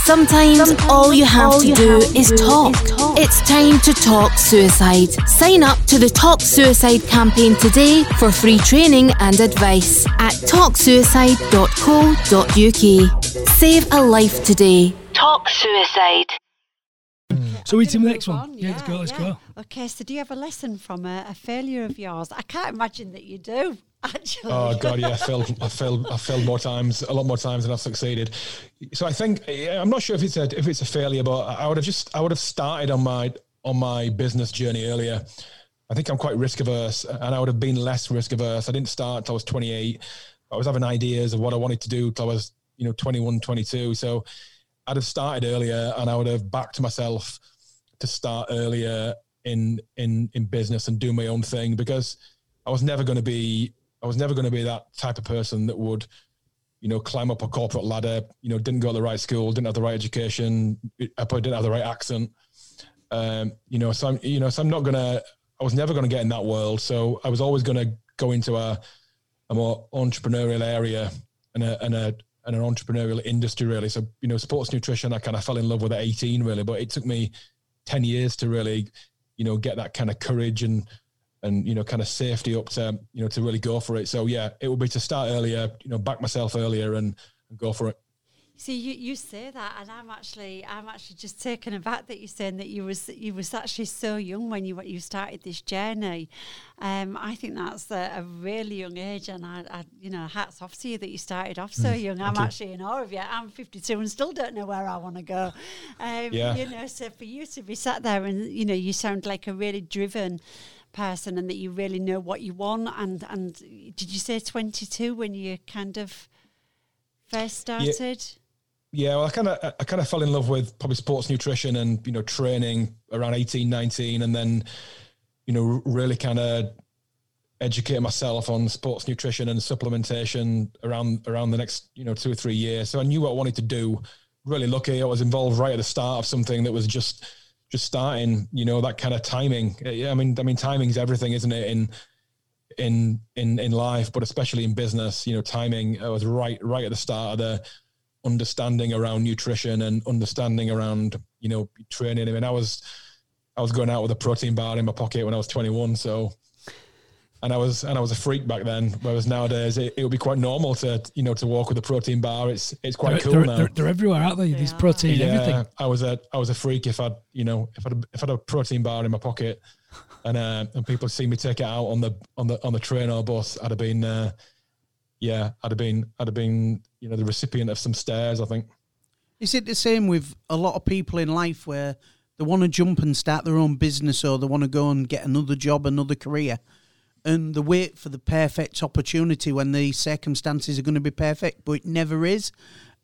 Sometimes, Sometimes all you have, all to, you do have is, talk. is talk. It's time to talk suicide. Sign up to the Talk Suicide campaign today for free training and advice at talksuicide.co.uk. Save a life today. Talk Suicide. So we to the next one. Yeah, yeah, let's go. Let's yeah. go. Okay, so do you have a lesson from a, a, failure of yours? I can't imagine that you do. (laughs) Actually. Oh god, yeah, I failed. I failed. I failed more times, a lot more times than I've succeeded. So I think I'm not sure if it's a if it's a failure, but I would have just I would have started on my on my business journey earlier. I think I'm quite risk averse, and I would have been less risk averse. I didn't start until I was 28. I was having ideas of what I wanted to do until I was, you know, 21, 22. So I'd have started earlier, and I would have backed myself to start earlier in in in business and do my own thing because I was never going to be I was never going to be that type of person that would you know climb up a corporate ladder you know didn't go to the right school didn't have the right education I probably didn't have the right accent. Um, you know so I'm you know so I'm not gonna I was never going to get in that world. So I was always going to go into a a more entrepreneurial area and a and a and an entrepreneurial industry really. So you know sports nutrition I kind of fell in love with at 18 really but it took me 10 years to really, you know, get that kind of courage and, and, you know, kind of safety up to, you know, to really go for it. So yeah, it would be to start earlier, you know, back myself earlier and, and go for it. See, you, you say that, and I'm actually I'm actually just taken aback that you're saying that you was you was actually so young when you you started this journey. Um, I think that's a, a, really young age, and I, I, you know hats off to you that you started off so mm, young. I'm you. actually in awe of you. I'm 52 and still don't know where I want to go. Um, yeah. You know, so for you to be sat there and you know you sound like a really driven person, and that you really know what you want. And and did you say 22 when you kind of first started? Yeah. Yeah, well, I kind of I kind of fell in love with probably sports nutrition and you know training around 18, 19, and then you know really kind of educate myself on sports nutrition and supplementation around around the next you know two or three years. So I knew what I wanted to do. Really lucky, I was involved right at the start of something that was just just starting. You know that kind of timing. Eh, yeah, I mean, I mean, timing's everything, isn't it? In in in in life, but especially in business, you know, timing. I was right right at the start of the understanding around nutrition and understanding around you know training. I mean, I was I was going out with a protein bar in my pocket when I was 21, so and I was and I was a freak back then. Whereas nowadays it, it would be quite normal to you know to walk with a protein bar. It's it's quite they're, cool they're, now. They're, they're, everywhere, aren't they? These protein yeah, everything. I was a I was a freak if I'd you know if I'd if I had a protein bar in my pocket and uh, and people see me take it out on the on the on the train or bus, I'd have been uh, yeah, I'd have been I'd have been you know the recipient of some stares. I think. Is it the same with a lot of people in life where they want to jump and start their own business or they want to go and get another job, another career, and they wait for the perfect opportunity when the circumstances are going to be perfect, but it never is.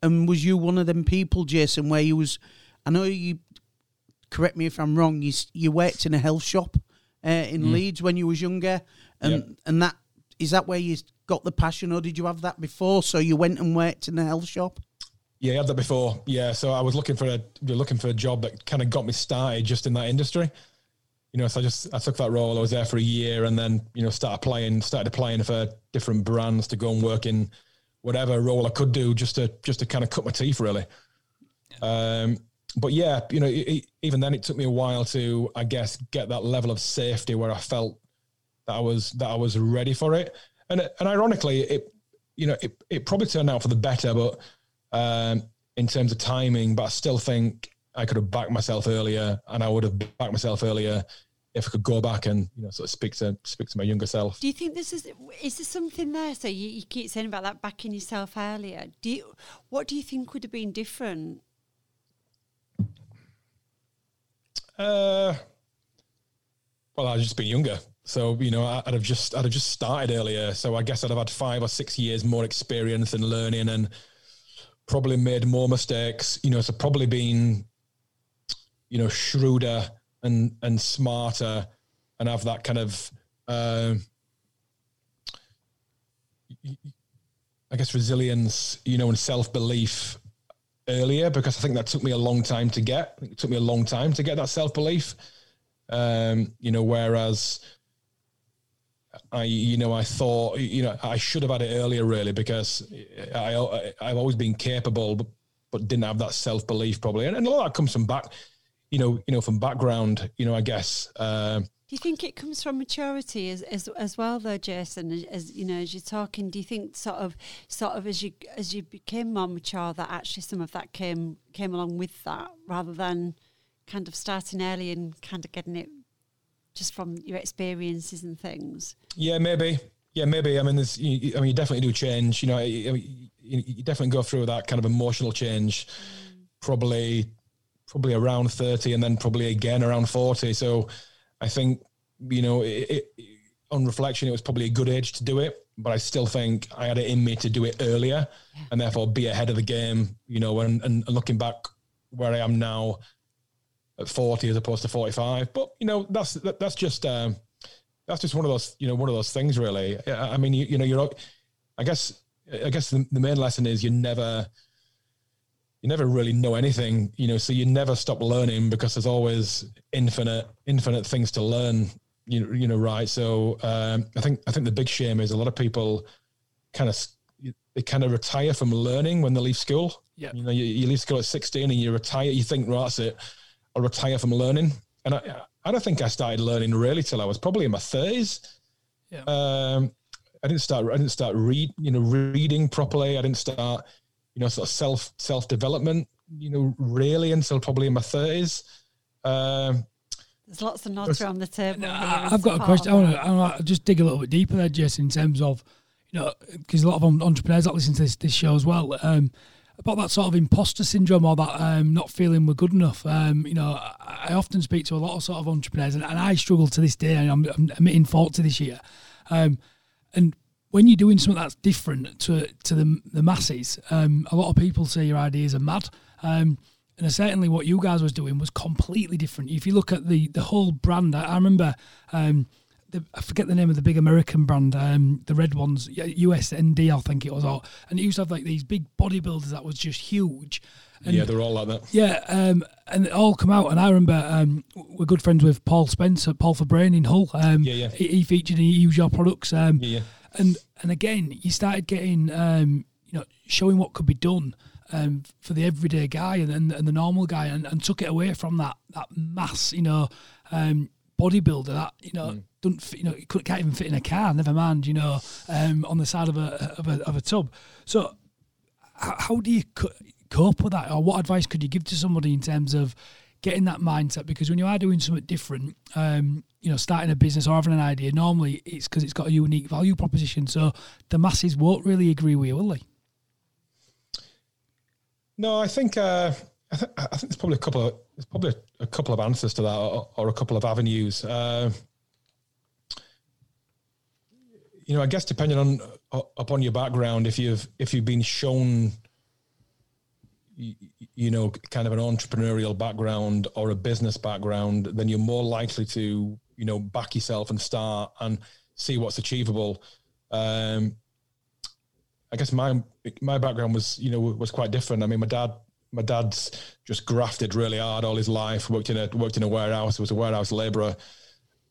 And was you one of them people, Jason, where you was? I know you. Correct me if I'm wrong. You you worked in a health shop uh, in mm. Leeds when you was younger, and yep. and that is that where you got the passion, or did you have that before? So you went and worked in a health shop. Yeah, I had that before. Yeah, so I was looking for a you know, looking for a job that kind of got me started just in that industry. You know, so I just I took that role. I was there for a year, and then you know started playing started applying for different brands to go and work in whatever role I could do just to just to kind of cut my teeth really. Um, but yeah, you know, it, even then it took me a while to I guess get that level of safety where I felt that I was that I was ready for it and and ironically, it you know it it probably turned out for the better, but um, in terms of timing, but I still think I could have backed myself earlier, and I would have backed myself earlier if I could go back and you know sort of speak to speak to my younger self. Do you think this is is there something there? So you, you keep saying about that backing yourself earlier. Do you, what do you think would have been different? Uh, well, I've just been younger. So you know, I'd have just I'd have just started earlier. So I guess I'd have had five or six years more experience and learning, and probably made more mistakes. You know, so probably been, you know, shrewder and and smarter and have that kind of uh, I guess resilience, you know, and self belief earlier because I think that took me a long time to get. it took me a long time to get that self belief. Um, you know, whereas I, you know, I thought, you know, I should have had it earlier, really, because I, I've always been capable, but, but didn't have that self belief probably, and, and, a lot of that comes from back, you know, you know, from background, you know, I guess. Uh, do you think it comes from maturity as, as as well, though, Jason? As, as you know, as you're talking, do you think sort of sort of as you as you became more mature, that actually some of that came came along with that, rather than kind of starting early and kind of getting it just from your experiences and things? Yeah, maybe. Yeah, maybe. I mean, there's. You, I mean, you definitely do change. You know, you, you definitely go through that kind of emotional change, mm. probably, probably around thirty, and then probably again around forty. So I think you know, it, it, on reflection, it was probably a good age to do it, but I still think I had it in me to do it earlier, yeah. and therefore be ahead of the game. You know, and, and looking back where I am now at forty as opposed to forty five, but you know, that's that, that's just um, that's just one of those you know one of those things really. I mean, you, you know, you're I guess I guess the, the main lesson is you never you never really know anything, you know, so you never stop learning because there's always infinite, infinite things to learn, you know, you know, right. So um, I think, I think the big shame is a lot of people kind of, they kind of retire from learning when they leave school. Yeah. You know, you, you leave school at 16 and you retire, you think, right, that's it. I'll retire from learning. And I, I don't think I started learning really till I was probably in my thirties. Yeah. Um, I didn't start, I didn't start read, you know, reading properly. I didn't start, you know, sort of self self development, you know, really until probably in my thirties. Um, There's lots of nods around the table. I've got a question. I want to just dig a little bit deeper there, Jess, in terms of, you know, because a lot of entrepreneurs that listen to this, this show as well, um, about that sort of imposter syndrome or that um, not feeling we're good enough. Um, you know, I, often speak to a lot of sort of entrepreneurs, and, and I struggle to this day, and I'm, I'm admitting fault to this year. Um, and when you're doing something that's different to to the, the masses, um, a lot of people say your ideas are mad. Um, and certainly what you guys was doing was completely different. If you look at the the whole brand, I, I remember. The, I forget the name of the big American brand, um, the red ones, USND, I think it was. All, and it used to have like these big bodybuilders that was just huge. And, yeah, they're all like that. Yeah, um, and it all come out. And I remember um, we're good friends with Paul Spencer, Paul for Brain in Hull. Um, yeah, yeah. He, he featured and he used your products. Um, yeah, yeah and and again, you started getting um, you know showing what could be done um, for the everyday guy and, and, and the normal guy, and, and, took it away from that that mass, you know, um, bodybuilder that you know mm. Don't fit, you know it can't even fit in a car. Never mind, you know, um, on the side of a of a, of a tub. So, how, how do you cope with that, or what advice could you give to somebody in terms of getting that mindset? Because when you are doing something different, um, you know, starting a business or having an idea, normally it's because it's got a unique value proposition. So the masses won't really agree with you, will they? No, I think uh, I, th- I, think there's probably a couple of there's probably a, couple of answers to that, or, or a couple of avenues. Uh, you know, I guess depending on uh, upon your background, if you've if you've been shown you know, kind of an entrepreneurial background or a business background, then you're more likely to you know back yourself and start and see what's achievable. Um, I guess my my background was you know was quite different. I mean, my dad my dad's just grafted really hard all his life. worked in a worked in a warehouse. Was a warehouse labourer,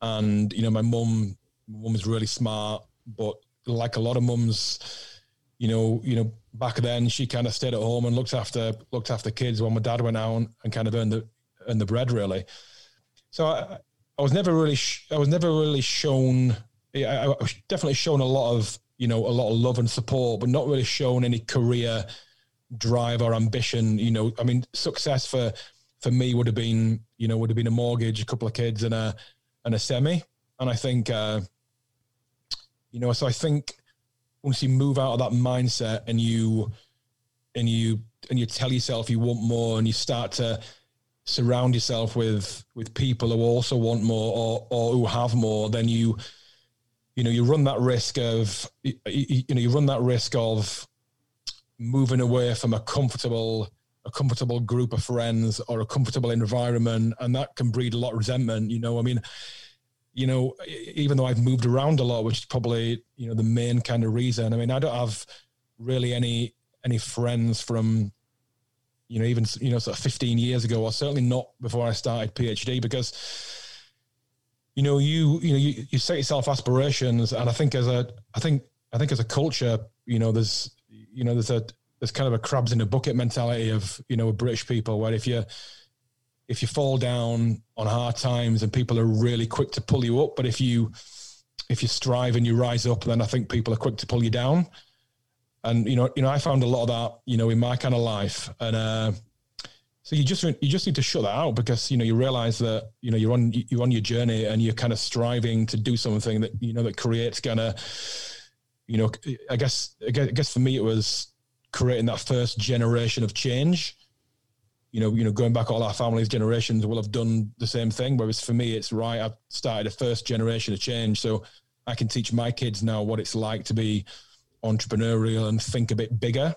and you know my mum mum was really smart, but like a lot of mums, you know you know back then she kind of stayed at home and looked after looked after kids while my dad went out and kind of earned the earned the bread really. So I, I was never really, sh- I was never really shown. I, I was definitely shown a lot of, you know, a lot of love and support, but not really shown any career drive or ambition. You know, I mean, success for for me would have been, you know, would have been a mortgage, a couple of kids, and a and a semi. And I think, uh, you know, so I think once you move out of that mindset and you and you and you tell yourself you want more, and you start to surround yourself with with people who also want more or or who have more, then you you know you run that risk of you, you know you run that risk of moving away from a comfortable a comfortable group of friends or a comfortable environment and that can breed a lot of resentment you know? I mean you know, even though I've moved around a lot, which is probably you know the main kind of reason. I mean, I don't have really any any friends from you know even you know sort of 15 years ago, or certainly not before I started PhD, because you know you you know you, you set yourself aspirations, and I think as a I think I think as a culture, you know, there's you know there's a there's kind of a crabs in a bucket mentality of you know British people where if you if you fall down on hard times and people are really quick to pull you up, but if you if you strive and you rise up, then I think people are quick to pull you down. And you know, you know, I found a lot of that, you know, in my kind of life, and uh, so you just you just need to shut that out because you know you realize that you know you're on you're on your journey and you're kind of striving to do something that you know that creates kind of, you know, I guess I guess for me it was creating that first generation of change you know, you know, going back all our families, generations will have done the same thing. Whereas for me, it's right. I've started a first generation of change, so I can teach my kids now what it's like to be entrepreneurial and think a bit bigger,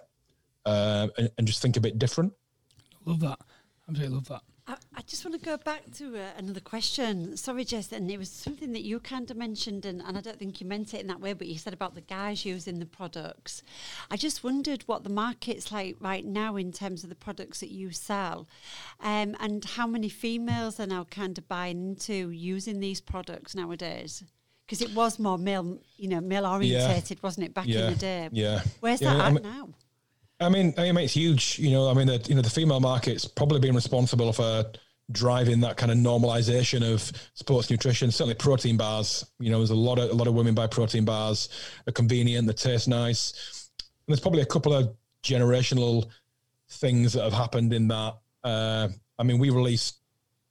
uh, and, and, just think a bit different. Love that. Absolutely love that. I, I just want to go back to uh, another question. Sorry, Jess, and it was something that you kind of mentioned, and, and I don't think you meant it in that way, but you said about the guys using the products. I just wondered what the market's like right now in terms of the products that you sell, um, and how many females are now kind of buying into using these products nowadays because it was more male, you know, male orientated, yeah. wasn't it, back yeah. in the day? Yeah. Where's yeah, that I at now? I mean, I mean, it's huge. You know, I mean, the you know the female market's probably been responsible for driving that kind of normalization of sports nutrition. Certainly, protein bars. You know, there's a lot of a lot of women buy protein bars. They're convenient. They taste nice. And there's probably a couple of generational things that have happened in that. Uh, I mean, we released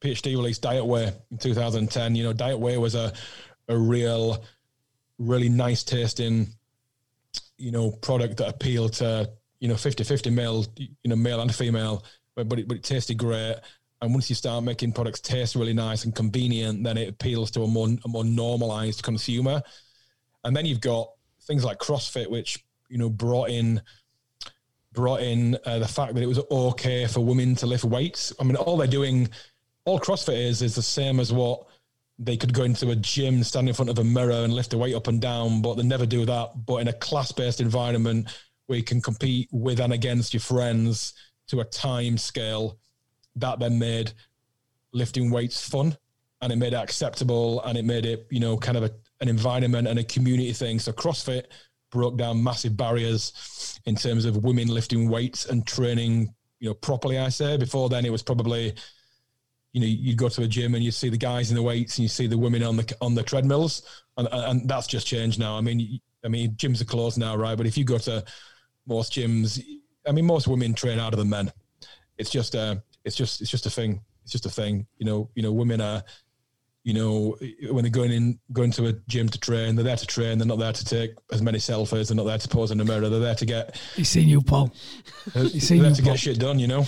PhD released Diet in 2010. You know, Diet was a a real, really nice tasting, you know, product that appealed to you know 50 50 male you know male and female but but it, but it tasted great. And once you start making products taste really nice and convenient then it appeals to a more a more normalized consumer. And then you've got things like crossfit which you know brought in brought in uh, the fact that it was okay for women to lift weights. I mean all they're doing all crossfit is is the same as what they could go into a gym stand in front of a mirror and lift a weight up and down but they never do that but in a class-based environment where you can compete with and against your friends to a time scale that then made lifting weights fun and it made it acceptable and it made it you know kind of a, an environment and a community thing. So crossfit broke down massive barriers in terms of women lifting weights and training you know properly i say. Before then it was probably you know you'd go to a gym and you see the guys in the weights and you see the women on the on the treadmills. And, and that's just changed now. I mean i mean gyms are closed now right? But if you go to most gyms. I mean, most women train harder than men. It's just a, it's just, it's just a thing. It's just a thing. You know, you know, women are, you know, when they're going in, going to a gym to train, they're there to train. They're not there to take as many selfies. They're not there to pose in the mirror. They're there to get. He's seen you, Paul. He's seen you, to Paul. get shit done. You know,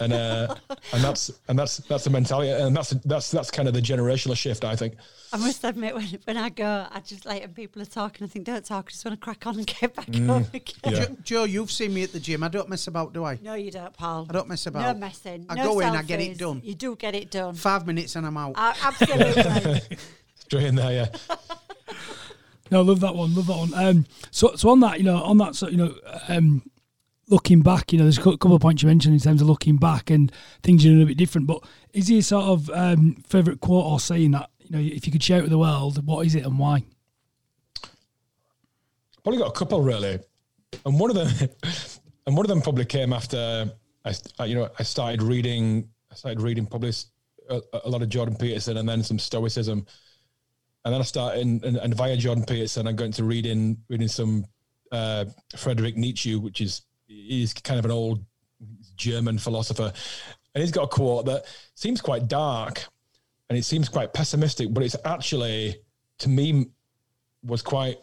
and uh, and that's and that's that's the mentality, and that's that's that's kind of the generational shift. I think. I must admit, when, when I go, I just like when people are talking, I think, don't talk, I just want to crack on and get back mm, home again. Yeah. Jo, Jo, you've seen me at the gym. I don't mess about, do I? No, you don't, Paul. I don't mess about. No messing. I no go selfies. in, I get it done. You do get it done. Five minutes and I'm out. Uh, absolutely. (laughs) Straight in there, yeah. No, love that one. Love that one. Um, so, so on that, you know, on that, so you know, um, looking back, you know, there's a couple of points you mentioned in terms of looking back and things doing a bit different. But is there a sort of um, favourite quote or saying that you know, if you could share it with the world, what is it and why? Probably got a couple really, and one of them, (laughs) and one of them probably came after I, you know, I started reading. I started reading probably a, a lot of Jordan Peterson and then some Stoicism, and then I started and, and, and via Jordan Peterson, I'm going to reading reading some uh, Friedrich Nietzsche, which is he's kind of an old German philosopher, and he's got a quote that seems quite dark, and it seems quite pessimistic, but it's actually to me was quite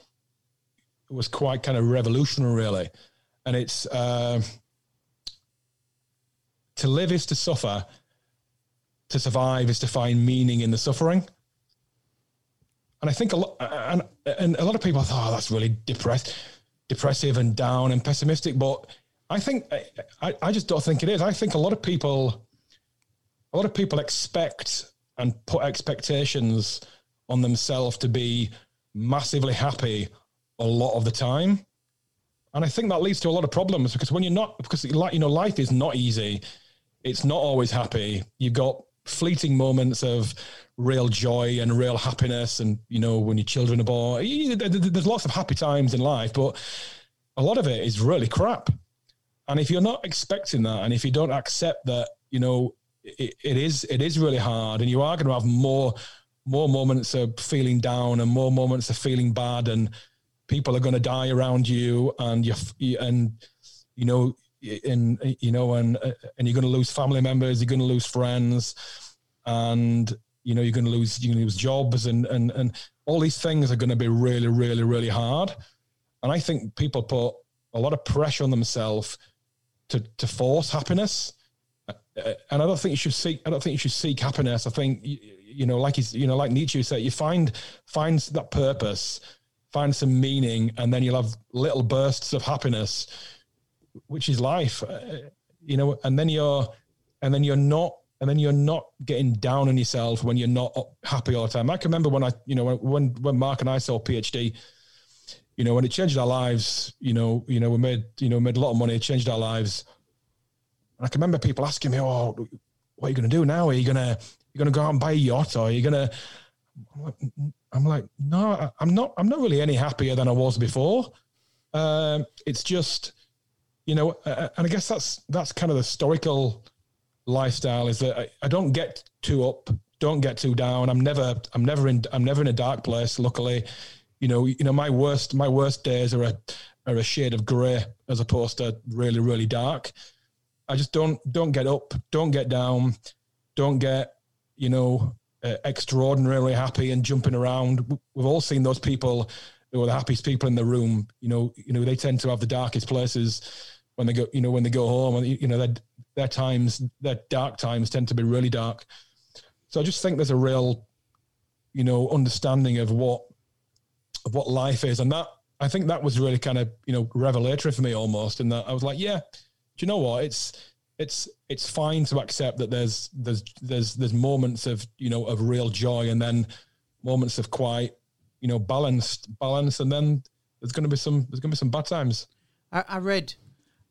was quite kind of revolutionary, really. And it's uh, to live is to suffer, to survive is to find meaning in the suffering. And I think a lot, and, and a lot of people thought, oh, that's really depressed, depressive and down and pessimistic. But I think I, I just don't think it is. I think a lot of people, a lot of people expect and put expectations on themselves to be massively happy a lot of the time. And I think that leads to a lot of problems because when you're not, because like, you know, life is not easy. It's not always happy. You've got fleeting moments of real joy and real happiness. And, you know, when your children are born, there's lots of happy times in life, but a lot of it is really crap. And if you're not expecting that, and if you don't accept that, you know, it, it is it is really hard, and you are going to have more more moments of feeling down and more moments of feeling bad, and people are going to die around you, and you and you know, and you know, and and you're going to lose family members, you're going to lose friends, and you know, you're going to lose you lose jobs, and and and all these things are going to be really, really, really hard. And I think people put a lot of pressure on themselves to to force happiness uh, and I don't think you should seek. I don't think you should seek happiness. I think you, know, like you know, like Nietzsche said, you find find that purpose, find some meaning, and then you'll have little bursts of happiness, which is life. Uh, you know, and then you're, and then you're not, and then you're not getting down on yourself when you're not happy all the time. I can remember when I, you know, when when Mark and I saw PhD. You know, when it changed our lives, you know, you know, we made, you know, made a lot of money, it changed our lives and I can remember people asking me, "Oh, what are you going to do now? Are you going to you going to go out and buy a yacht, or are you going to?" I'm like, no, I'm not. I'm not really any happier than I was before. Um, it's just, you know, and I guess that's that's kind of the historical lifestyle. Is that I, I don't get too up, don't get too down. I'm never, I'm never in, I'm never in a dark place. Luckily, you know, you know, my worst, my worst days are a are a shade of grey as opposed to really, really dark. I just don't don't get up, don't get down, don't get you know uh, extraordinarily happy and jumping around. We've all seen those people who are the happiest people in the room. You know, you know they tend to have the darkest places when they go. You know, when they go home, and you know their their times, their dark times tend to be really dark. So I just think there's a real, you know, understanding of what of what life is, and that I think that was really kind of you know revelatory for me almost. In that I was like, yeah do you know what? It's it's it's fine to accept that there's there's there's there's moments of you know of real joy and then moments of quite you know balanced balance and then there's going to be some there's going to be some bad times. I, I read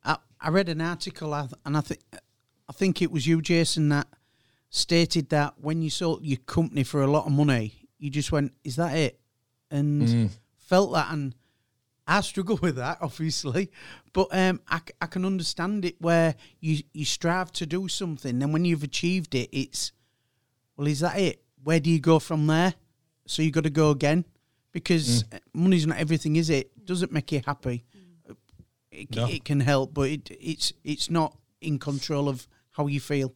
I, I read an article and I think I think it was you, Jason, that stated that when you sold your company for a lot of money, you just went, "Is that it?" And mm. felt that and I struggle (laughs) with that, obviously, but um, I, I can understand it where you, you strive to do something, and when you've achieved it, it's well, is that it? Where do you go from there? So you got to go again because mm. money's not everything, is it? Does it make you happy? It, no. it can help, but it, it's it's not in control of how you feel.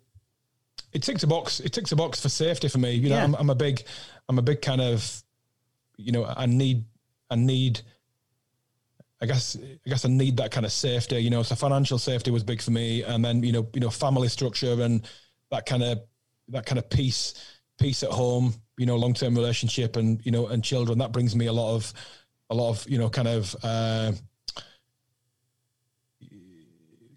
It ticks a box. It ticks a box for safety for me. You know, yeah. I'm, I'm a big, I'm a big kind of, you know, I need, I need I guess I guess I need that kind of safety, you know. So financial safety was big for me, and then you know, you know, family structure and that kind of that kind of peace, peace at home, you know, long term relationship, and you know, and children. That brings me a lot of a lot of you know, kind of uh,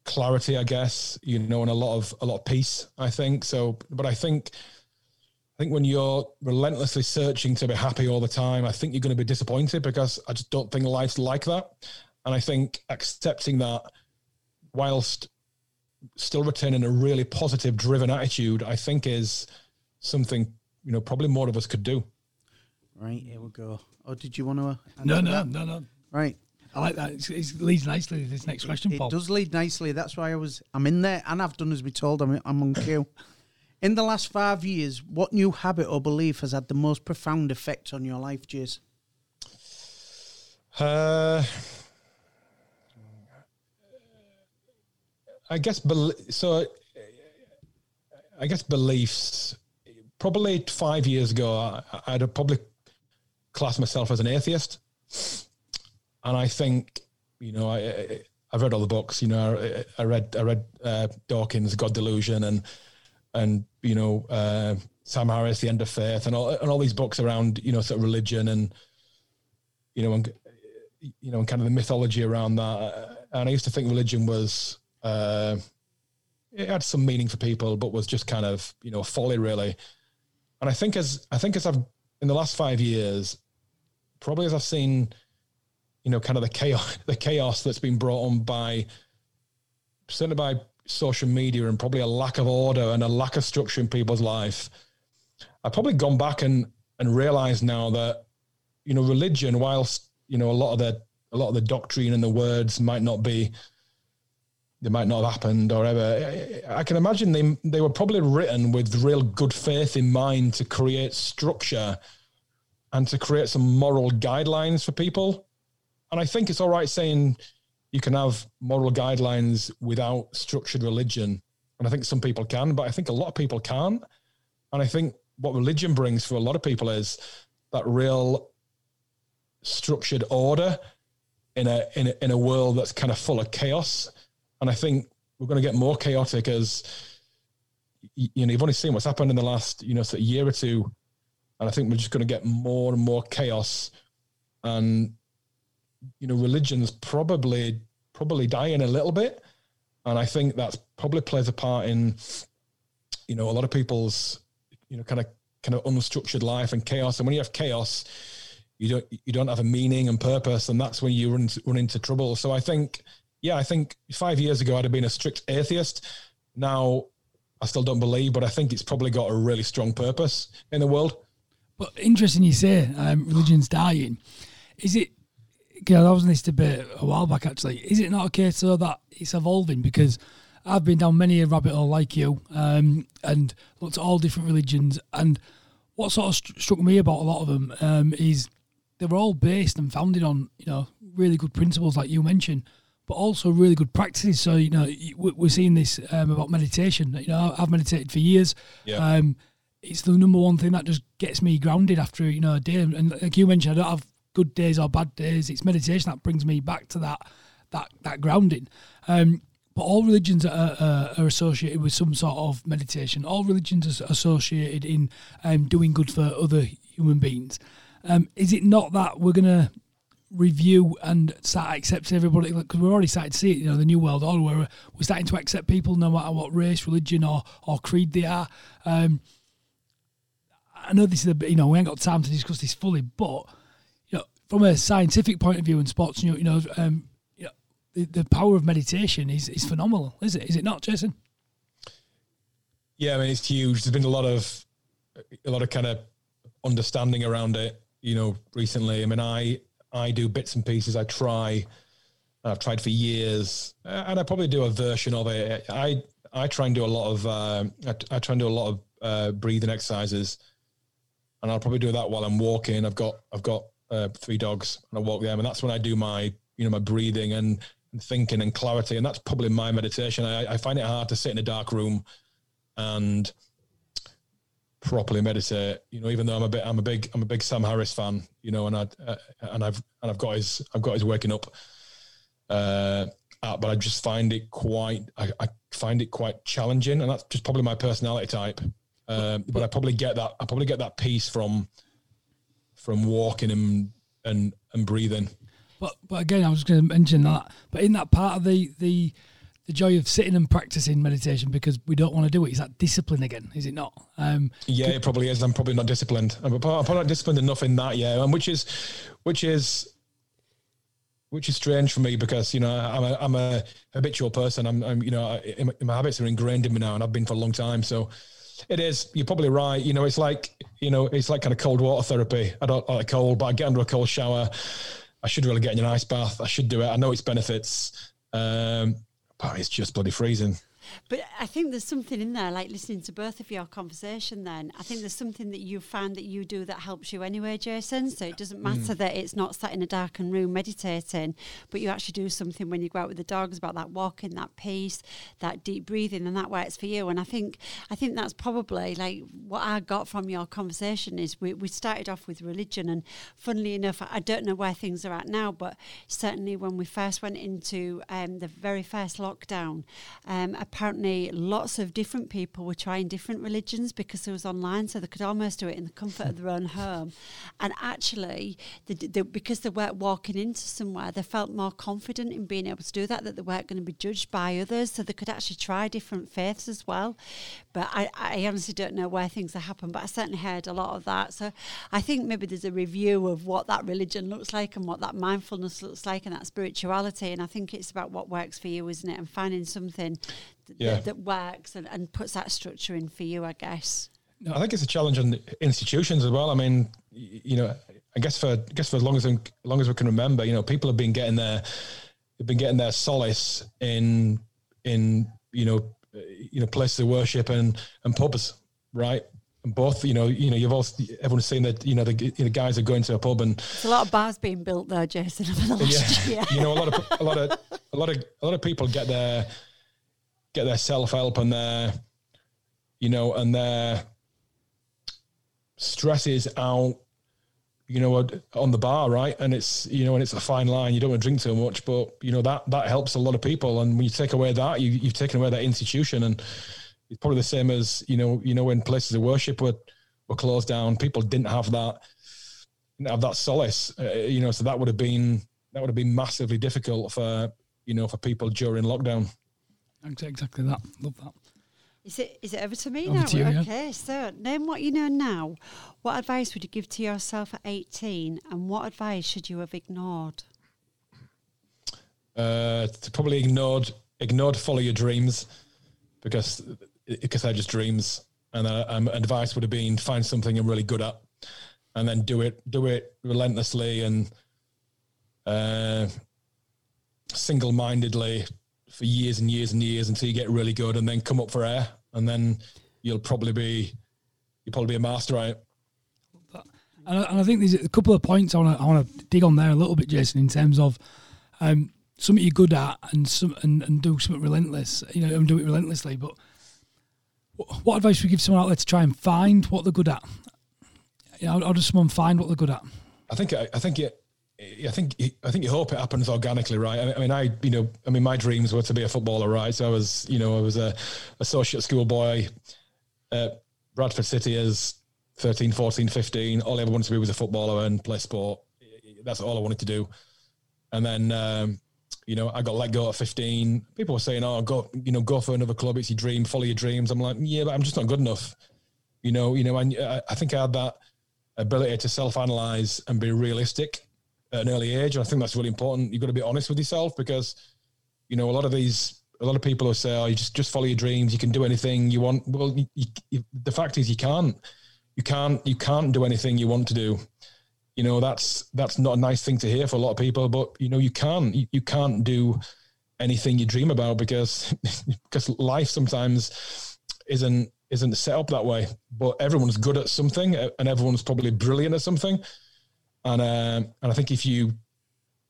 clarity, I guess, you know, and a lot of a lot of peace. I think so, but I think. I think when you're relentlessly searching to be happy all the time, I think you're going to be disappointed because I just don't think life's like that. And I think accepting that whilst still retaining a really positive, driven attitude, I think is something, you know, probably more of us could do. Right, here we go. Oh, did you want to? No, no, that? no, no. Right. I like that. It's, it leads nicely to this next question, it, Paul. It does lead nicely. That's why I was. I'm in there, and I've done as we told. I'm. I'm on cue. (laughs) In the last five years, what new habit or belief has had the most profound effect on your life, Jace? Uh, I guess so. I guess beliefs. Probably five years ago, I'd probably class myself as an atheist, and I think you know I, I've read all the books. You know, I, I read I read uh, Dawkins' God Delusion and and you know uh, Sam Harris, The End of Faith, and all and all these books around you know sort of religion and you know and you know and kind of the mythology around that. And I used to think religion was uh, it had some meaning for people, but was just kind of you know folly really. And I think as I think as I've in the last five years, probably as I've seen, you know, kind of the chaos, (laughs) the chaos that's been brought on by certainly by social media and probably a lack of order and a lack of structure in people's life. I've probably gone back and and realized now that you know religion, whilst you know a lot of the a lot of the doctrine and the words might not be they might not have happened or ever. I can imagine they they were probably written with real good faith in mind to create structure and to create some moral guidelines for people. And I think it's all right saying you can have moral guidelines without structured religion. And I think some people can, but I think a lot of people can't. And I think what religion brings for a lot of people is that real structured order in a in a, in a world that's kind of full of chaos. And I think we're going to get more chaotic as you know you've only seen what's happened in the last you know sort of year or two, and I think we're just going to get more and more chaos. And you know, religion's probably probably dying a little bit, and I think that's probably plays a part in you know a lot of people's you know kind of kind of unstructured life and chaos. And when you have chaos, you don't you don't have a meaning and purpose, and that's when you run into, run into trouble. So I think, yeah, I think five years ago I'd have been a strict atheist. Now I still don't believe, but I think it's probably got a really strong purpose in the world. But interesting, you say um, religion's dying. Is it? Because I was in this debate a while back. Actually, is it not a case though that it's evolving? Because I've been down many a rabbit hole like you, um, and looked at all different religions. And what sort of st- struck me about a lot of them um, is they were all based and founded on you know really good principles, like you mentioned, but also really good practices. So you know we're seeing this um, about meditation. You know I've meditated for years. Yeah. Um, it's the number one thing that just gets me grounded after you know a day. And like you mentioned, I don't have good days or bad days. It's meditation that brings me back to that that that grounding. Um, but all religions are, are, are, associated with some sort of meditation. All religions are associated in um, doing good for other human beings. Um, is it not that we're going to review and start accepting everybody? Because we're already starting to see it, you know, the New World Order, where we're starting to accept people no matter what race, religion, or, or creed they are. Um, I know this is a bit, you know, we ain't got time to discuss this fully, but, from a scientific point of view in sports, you know, you know um, the, the power of meditation is, is phenomenal, is it? Is it not, Jason? Yeah, I mean it's huge. There's been a lot of a lot of kind of understanding around it, you know, recently. I mean, I I do bits and pieces. I try. I've tried for years, and I probably do a version of it. I I try and do a lot of uh, I, I, try and do a lot of uh, breathing exercises, and I'll probably do that while I'm walking. I've got I've got uh, three dogs, and I walk them, and that's when I do my you know my breathing and and thinking and clarity. And that's probably my meditation. I, I find it hard to sit in a dark room and properly meditate. You know, even though I'm a bit, I'm a big, I'm a big Sam Harris fan. You know, and I uh, and I've and I've got his, I've got his waking up. Uh, app, but I just find it quite, I, I, find it quite challenging, and that's just probably my personality type. Uh, but I probably get that, I probably get that peace from from walking and and and breathing. But but again, I was going to mention that. But in that part of the the the joy of sitting and practicing meditation because we don't want to do it is that discipline again, is it not? Um, yeah, it probably is. I'm probably not disciplined. I'm probably not disciplined enough in that. Yeah, and which is which is which is strange for me because you know I'm a I'm a habitual person. I'm, I'm you know I, my habits are ingrained in me now, and I've been for a long time. So it is. You're probably right. You know, it's like you know, it's like kind of cold water therapy. I don't like cold, but I get under a cold shower. I should really get in an ice bath. I should do it. I know its benefits, um, but it's just bloody freezing. But I think there's something in there, like listening to both of your conversation. Then I think there's something that you found that you do that helps you anyway, Jason. So it doesn't matter mm. that it's not sat in a darkened room meditating, but you actually do something when you go out with the dogs about that walking, that peace, that deep breathing, and that works for you. And I think I think that's probably like what I got from your conversation is we, we started off with religion, and funnily enough, I don't know where things are at now, but certainly when we first went into um, the very first lockdown, um, a apparently lots of different people were trying different religions because it was online, so they could almost do it in the comfort of their own home. And actually, the, the, because they weren't walking into somewhere, they felt more confident in being able to do that, that they weren't going to be judged by others, so they could actually try different faiths as well. But I, I honestly don't know where things have happened, but I certainly heard a lot of that. So I think maybe there's a review of what that religion looks like and what that mindfulness looks like and that spirituality. And I think it's about what works for you, isn't it? And finding something th- Yeah. that, that works and, and puts that structure in for you, I guess. I think it's a challenge on institutions as well. I mean, you know, I guess for I guess for as long as as long as we can remember, you know, people have been getting their have been getting their solace in in you know uh, you know places of worship and and pubs, right? And both, you know, you know, you've also everyone's seen that you know the, you know, guys are going to a pub and There's a lot of bars being built there, Jason, (laughs) over the last year. you know, a lot of a lot of a lot of a lot of people get their get their self help and their you know and their stresses out you know on the bar right? And it's you know and it's a fine line. You don't want to drink too much but you know that that helps a lot of people. And when you take away that you, you've taken away that institution. And it's probably the same as you know you know when places of worship were were closed down people didn't have that didn't have that solace. Uh, you know so that would have been that would have been massively difficult for you know for people during lockdown Exactly that. Love that. Is it is it over to me Over now? to you, yeah. okay, so name what you know now. What advice would you give to yourself at 18 and what advice should you have ignored? uh, to probably ignored ignored follow your dreams because because they're just dreams and uh, um, advice would have been find something you're really good at and then do it do it relentlessly and uh, single-mindedly for years and years and years until you get really good and then come up for air and then you'll probably be you'll probably be a master at it And I, and I think there's a couple of points I want to I dig on there a little bit, Jason, in terms of um, something you're good at and some and, and do something relentless, you know, and do it relentlessly. But what, advice would you give someone out there to try and find what they're good at? You know, how, how does someone find what they're good at? I think I think it. I think I think you hope it happens organically, right? I mean, I you know, I mean, my dreams were to be a footballer, right? So I was, you know, I was a associate school boy at Bradford City as 13, 14, 15. All I ever wanted to be was a footballer and play sport. That's all I wanted to do. And then, um, you know, I got let go at 15. People were saying, "Oh, go, you know, go for another club. It's your dream. Follow your dreams." I'm like, "Yeah, but I'm just not good enough." You know, you know, I, I think I had that ability to self-analyze and be realistic at an early age. And I think that's really important. You've got to be honest with yourself because, you know, a lot of these, a lot of people who say, "Oh, you just just follow your dreams. You can do anything you want." Well, you, you, the fact is, you can't. You can't. You can't do anything you want to do. You know, that's that's not a nice thing to hear for a lot of people. But you know, you can't. You, you can't do anything you dream about because (laughs) because life sometimes isn't isn't set up that way. But everyone's good at something, and everyone's probably brilliant at something. And um, and I think if you,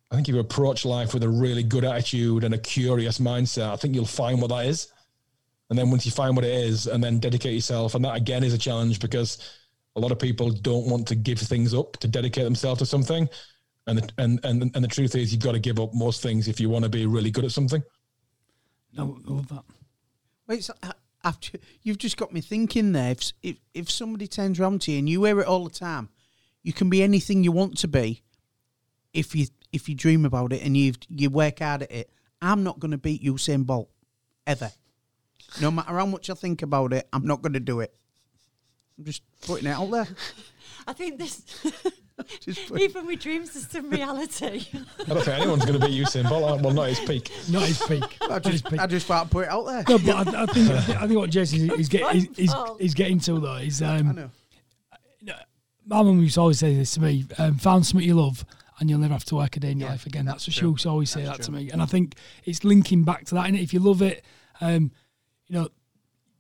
I think if you approach life with a really good attitude and a curious mindset, I think you'll find what that is. And then once you find what it is, and then dedicate yourself, and that again is a challenge because a lot of people don't want to give things up to dedicate themselves to something. And the, and and and the truth is, you've got to give up most things if you want to be really good at something. No, love that. Wait, so, uh, after you've just got me thinking there. If, if if somebody turns around to you and you hear it all the time, you can be anything you want to be. If you if you dream about it and you you work hard at it, I'm not going to beat Usain Bolt ever. No matter how much I think about it, I'm not going to do it. I'm just putting it out there. (laughs) I think this, (laughs) Just even with dreams, there's some reality. I don't think anyone's going to beat Usain Bolt. Well, not his peak. (laughs) Not his peak. I just peak. I just thought I'd put it out there. No, but I, I think I think, what Jason is, is, get, is, is, is getting to though is I um, know. My mum used to always say this to me: um, "Find something you love, and you'll never have to work a day in your Yeah, life again." That's, that's what she used to always say That's that to me, and I think it's linking back to that. And if you love it, um, you know,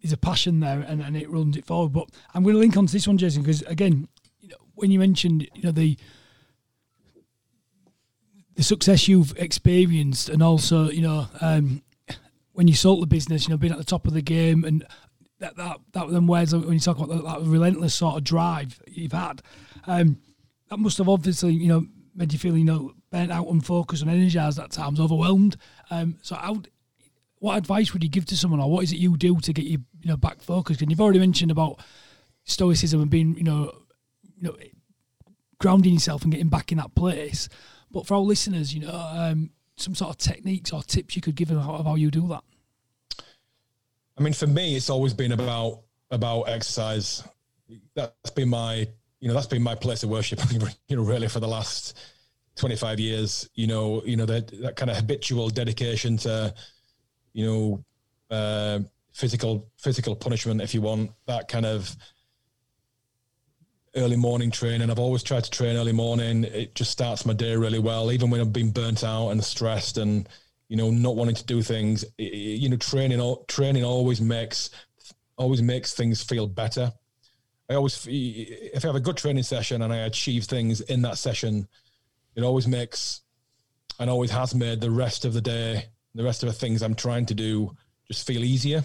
there's a passion there, and, and it runs it forward. But I'm going to link on to this one, Jason, because again, you know, when you mentioned, you know, the the success you've experienced, and also, you know, um, when you sold the business, you know, being at the top of the game, and that that that then words when you talk about that, relentless sort of drive you've had, um, that must have obviously, you know, made you feel, you know, burnt out, unfocused, and energized at times, overwhelmed. Um, so how what advice would you give to someone, or what is it you do to get you, you know, back focused? And you've already mentioned about stoicism and being, you know, you know, grounding yourself and getting back in that place. But for our listeners, you know, um, some sort of techniques or tips you could give them how, how you do that. I mean, for me, it's always been about about exercise. That's been my, you know, that's been my place of worship. (laughs) You know, really for the last twenty five years. You know, you know that that kind of habitual dedication to, you know, uh, physical physical punishment, if you want that kind of early morning training. I've always tried to train early morning. It just starts my day really well, even when I've been burnt out and stressed and you know not wanting to do things. You know, training training always makes always makes things feel better. I always, if I have a good training session and I achieve things in that session, it always makes and always has made the rest of the day, the rest of the things I'm trying to do, just feel easier.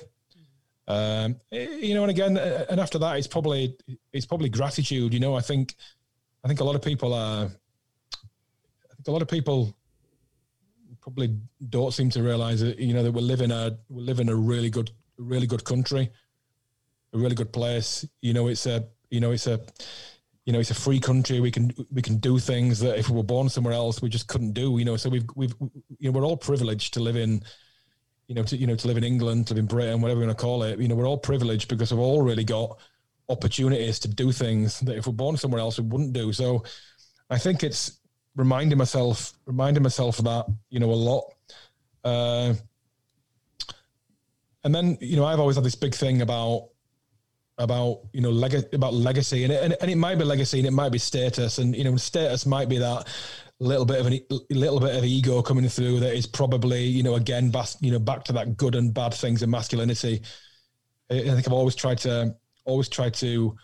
Um, you know, and again, eh, and after that, it's probably it's probably gratitude. You know, I think I think a lot of people are. I think a lot of people probably don't seem to realize that you know that we live in a we live in a really good really good country, a really good place. You know, it's a you know it's a you know it's a free country. We can we can do things that if we were born somewhere else we just couldn't do. You know, so we've we've you know we're all privileged to live in you know, to you know, to live in England, to live in Britain, whatever you want to call it. You know, we're all privileged because we've all really got opportunities to do things that if we're born somewhere else we wouldn't do. So I think it's reminding myself, reminding myself of that, you know, a lot. Uh, and then, you know, I've always had this big thing about about you know leg- about legacy and it, and, and it might be legacy and it might be status and you know status might be that little bit of a little bit of ego coming through that is probably you know again back you know back to that good and bad things in masculinity. I, I think I've always tried to always tried to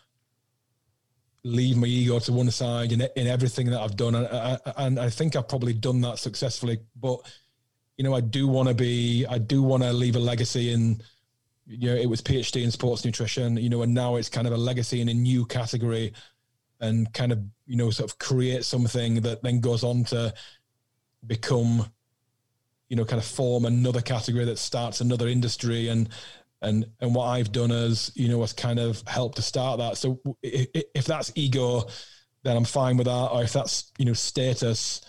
leave my ego to one side in in everything that I've done, and I, and I think I've probably done that successfully. But you know, I do want to be, I do want to leave a legacy in. You know, it was PhD in sports nutrition, you know, and now it's kind of a legacy in a new category and kind of you know sort of create something that then goes on to become you know kind of form another category that starts another industry and and and what I've done as you know has kind of helped to start that so if, if that's ego then I'm fine with that or if that's you know status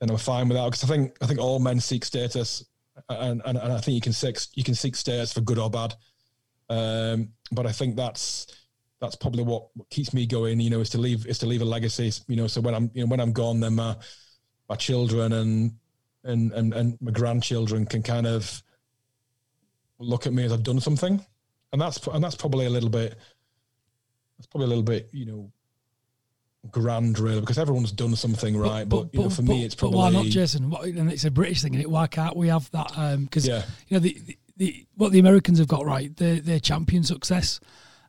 then I'm fine with that because I think I think all men seek status and, and, and I think you can seek you can seek status for good or bad um, but I think that's that's probably what, what keeps me going. You know, is to leave is to leave a legacy. You know, so when I'm you know when I'm gone, then my my children and and and, and my grandchildren can kind of look at me as I've done something, and that's and that's probably a little bit that's probably a little bit you know grand really because everyone's done something right? but, but, but you know for but, me it's probably why not jason? And it's a british thing and it? Why can't we have that because um, yeah. you know the, the, the, what the americans have got right? They're, they're champion success.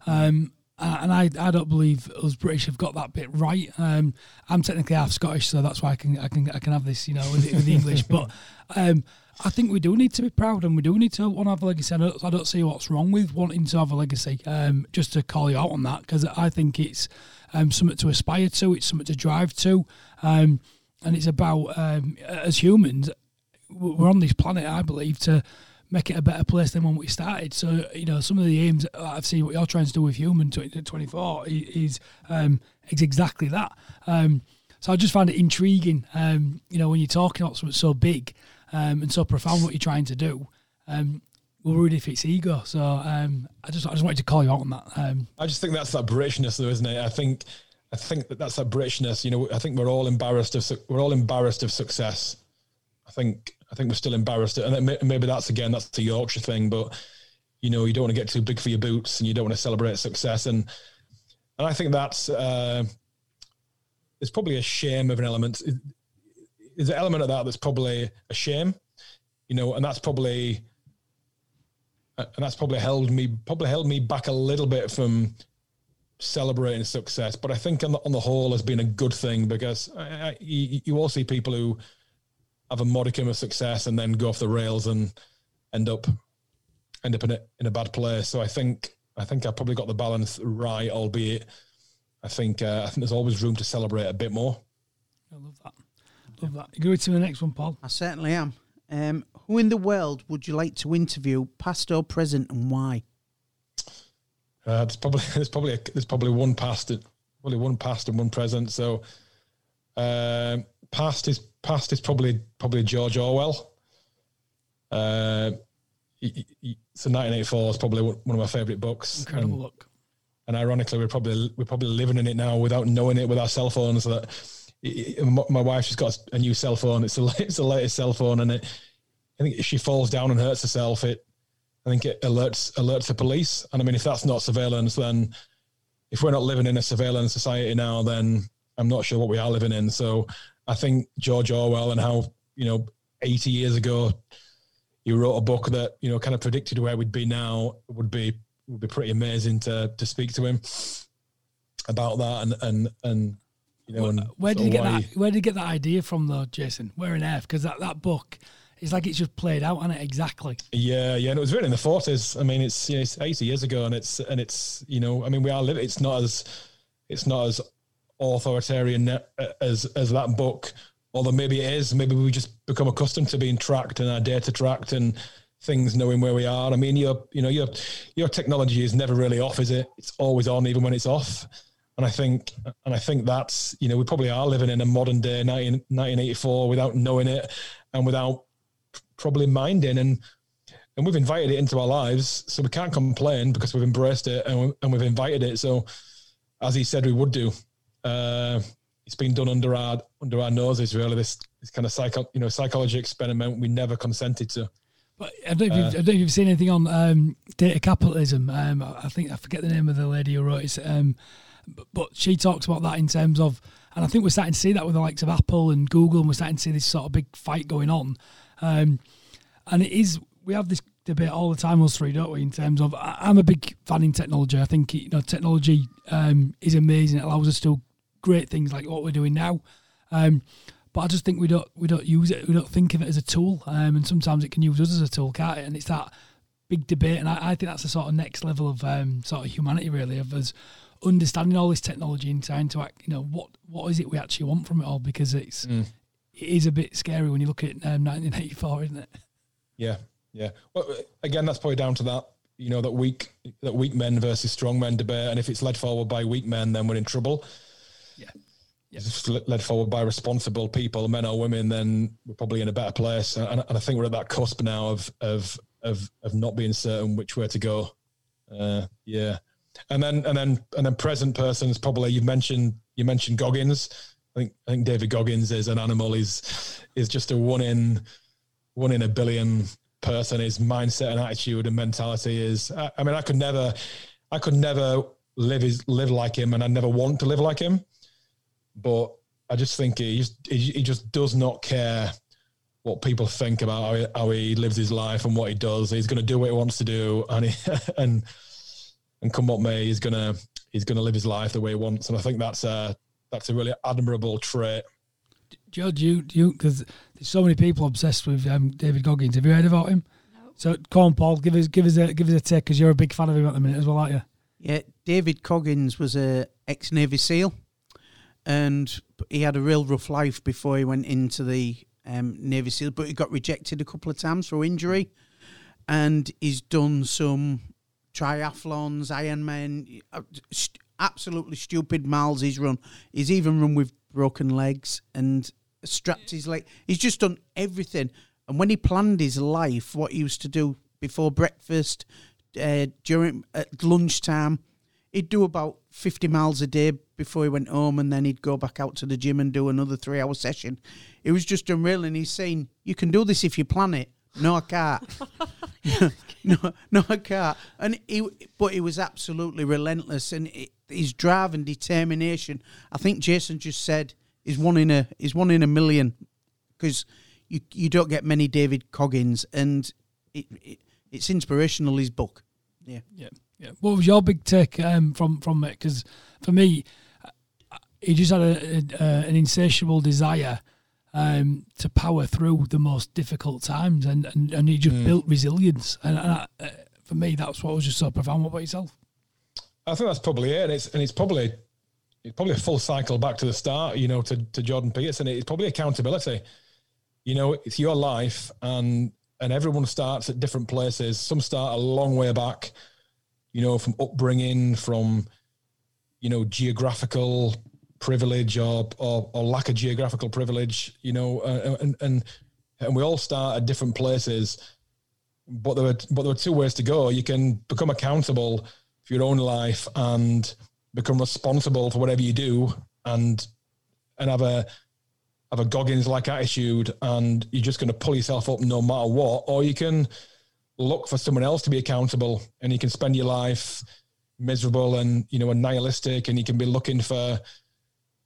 Um, uh, and I, I don't believe us British have got that bit right. Um, I'm technically half Scottish, so that's why I can I can I can have this, you know, with, with the English. (laughs) But um, I think we do need to be proud, and we do need to want to have a legacy. I don't, I don't see what's wrong with wanting to have a legacy. Um, just to call you out on that, because I think it's um, something to aspire to. It's something to drive to, um, and it's about um, as humans, we're on this planet, I believe, to make it a better place than when we started. So, you know, some of the aims I've seen what you're trying to do with Human 2024 is, um, is exactly that. Um, so I just find it intriguing, um, you know, when you're talking about something so big um, and so profound, what you're trying to do. Um, we're worried if it's ego. So um, I just I just wanted to call you out on that. I just think that's that Britishness, though, isn't it? I think I think that that's that Britishness. You know, I think we're all embarrassed of we're all embarrassed of success. I think I think we're still embarrassed, and maybe that's again that's the Yorkshire thing. But you know, you don't want to get too big for your boots, and you don't want to celebrate success, and and I think that's uh, there's probably a shame of an element. There's an element of that that's probably a shame, you know, and that's probably and that's probably held me probably held me back a little bit from celebrating success. But I think on the, on the whole has been a good thing because I, I, you, you all see people who have a modicum of success and then go off the rails and end up end up in a in a bad place. So I think I think I probably got the balance right, albeit I think uh, I think there's always room to celebrate a bit more. I love that. Love that. You go to the next one, Paul. I certainly am. Um, who in the world would you like to interview, past or present, and why? Uh, there's probably (laughs) there's probably a, there's probably one past and probably one past and one present. So uh, past is past is probably probably George Orwell. Uh, he, he, so 1984 is probably one of my favorite books. Incredible and, book. And ironically, we're probably we're probably living in it now without knowing it with our cell phones. So that my wife, she's got a new cell phone. It's the it's the latest cell phone, and it. I think if she falls down and hurts herself, it I think it alerts alerts the police. And I mean, if that's not surveillance, then if we're not living in a surveillance society now, then I'm not sure what we are living in. So I think George Orwell and how you know 80 years ago he wrote a book that you know kind of predicted where we'd be now would be would be pretty amazing to to speak to him about that and and and you know. Where, where did you get that? Where did you get that idea from, though, Jason? Where in earth? Because that that book it's like it's just played out on it exactly. Yeah, yeah, and it was written in the forties. I mean, it's, you know, it's eighty years ago, and it's and it's you know, I mean, we are living. It's not as it's not as authoritarian as as that book. Although maybe it is. Maybe we just become accustomed to being tracked and our data tracked and things knowing where we are. I mean, your you know your your technology is never really off, is it? It's always on, even when it's off. And I think and I think that's you know we probably are living in a modern day 19, 1984 without knowing it and without probably minding and and we've invited it into our lives, so we can't complain because we've embraced it and, we, and we've invited it. So, as he said, we would do. Uh, it's been done under our under our noses, really. This this kind of psycho, you know, psychology experiment we never consented to. But I don't, know if you've, uh, I don't know if you've seen anything on um, data capitalism. Um, I think I forget the name of the lady who wrote it, um, but, but, she talks about that in terms of, and I think we're starting to see that with the likes of Apple and Google, and we're starting to see this sort of big fight going on um, and it is, we have this debate all the time, us three, don't we? In terms of, I'm a big fan in technology. I think you know technology um, is amazing. It allows us to great things like what we're doing now. Um, but I just think we don't we don't use it. We don't think of it as a tool, um, and sometimes it can use us as a tool, can't it? And it's that big debate, and I, I think that's the sort of next level of um, sort of humanity, really, of us understanding all this technology and trying to act. You know, what what is it we actually want from it all? Because it's mm it is a bit scary when you look at um, 1984, isn't it? Yeah, yeah. Well, again, that's probably down to that you know that weak that weak men versus strong men debate, and if it's led forward by weak men, then we're in trouble. Yeah. Yeah. Led forward by responsible people, men or women, then we're probably in a better place. And, and I think we're at that cusp now of of of of not being certain which way to go. Uh, yeah, and then and then and then present persons probably you mentioned you mentioned Goggins. I think I think David Goggins is an animal. He's is just a one in one in a billion person. His mindset and attitude and mentality is. I, I mean, I could never, I could never live his live like him, and I never want to live like him. But I just think he just he, he just does not care what people think about how he, how he, lives his life and what he does. He's going to do what he wants to do, and he, (laughs) and and come what may, he's gonna he's gonna live his life the way he wants. And I think that's uh that's a really admirable trait. Judge, you you because there's so many people obsessed with um, David Goggins. Have you heard about him? No. So, come on, Paul, give us give us a give us a take because you're a big fan of him at the minute as well, aren't you? Yeah, David Goggins was a ex Navy SEAL, and he had a real rough life before he went into the um, Navy SEAL. But he got rejected a couple of times for injury, and he's done some triathlons, Ironman, uh, absolutely stupid miles he's run. He's even run with broken legs and strapped his leg. He's just done everything. And when he planned his life, what he used to do before breakfast, uh, during at lunchtime, he'd do about 50 miles a day before he went home and then he'd go back out to the gym and do another three hour session. It was just unreal. And he's saying, You can do this if you plan it. No, I can't. (laughs) (laughs) no, no, I can't. And he, but he was absolutely relentless, and it, his drive and determination. I think Jason just said is one in a is one in a million, because you you don't get many David Goggins, and it, it it's inspirational. His book, yeah, yeah, yeah. What was your big take um, from from it? Because for me, he just had a, a, an insatiable desire um, to power through the most difficult times, and and, and he just mm. built resilience. And, and I, uh, for me, that's what was just so profound. What about yourself? I think that's probably it, and it's and it's probably it's probably a full cycle back to the start. You know, to to Jordan Peterson, it's probably accountability. You know, it's your life, and and everyone starts at different places. Some start a long way back, you know, from upbringing, from you know, geographical privilege or or, or lack of geographical privilege, you know, uh, and and and we all start at different places. But there were but there were two ways to go. You can become accountable for your own life and become responsible for whatever you do, and and have a have a Goggins like attitude and you're just going to pull yourself up no matter what, or you can look for someone else to be accountable and you can spend your life miserable and you know and nihilistic and you can be looking for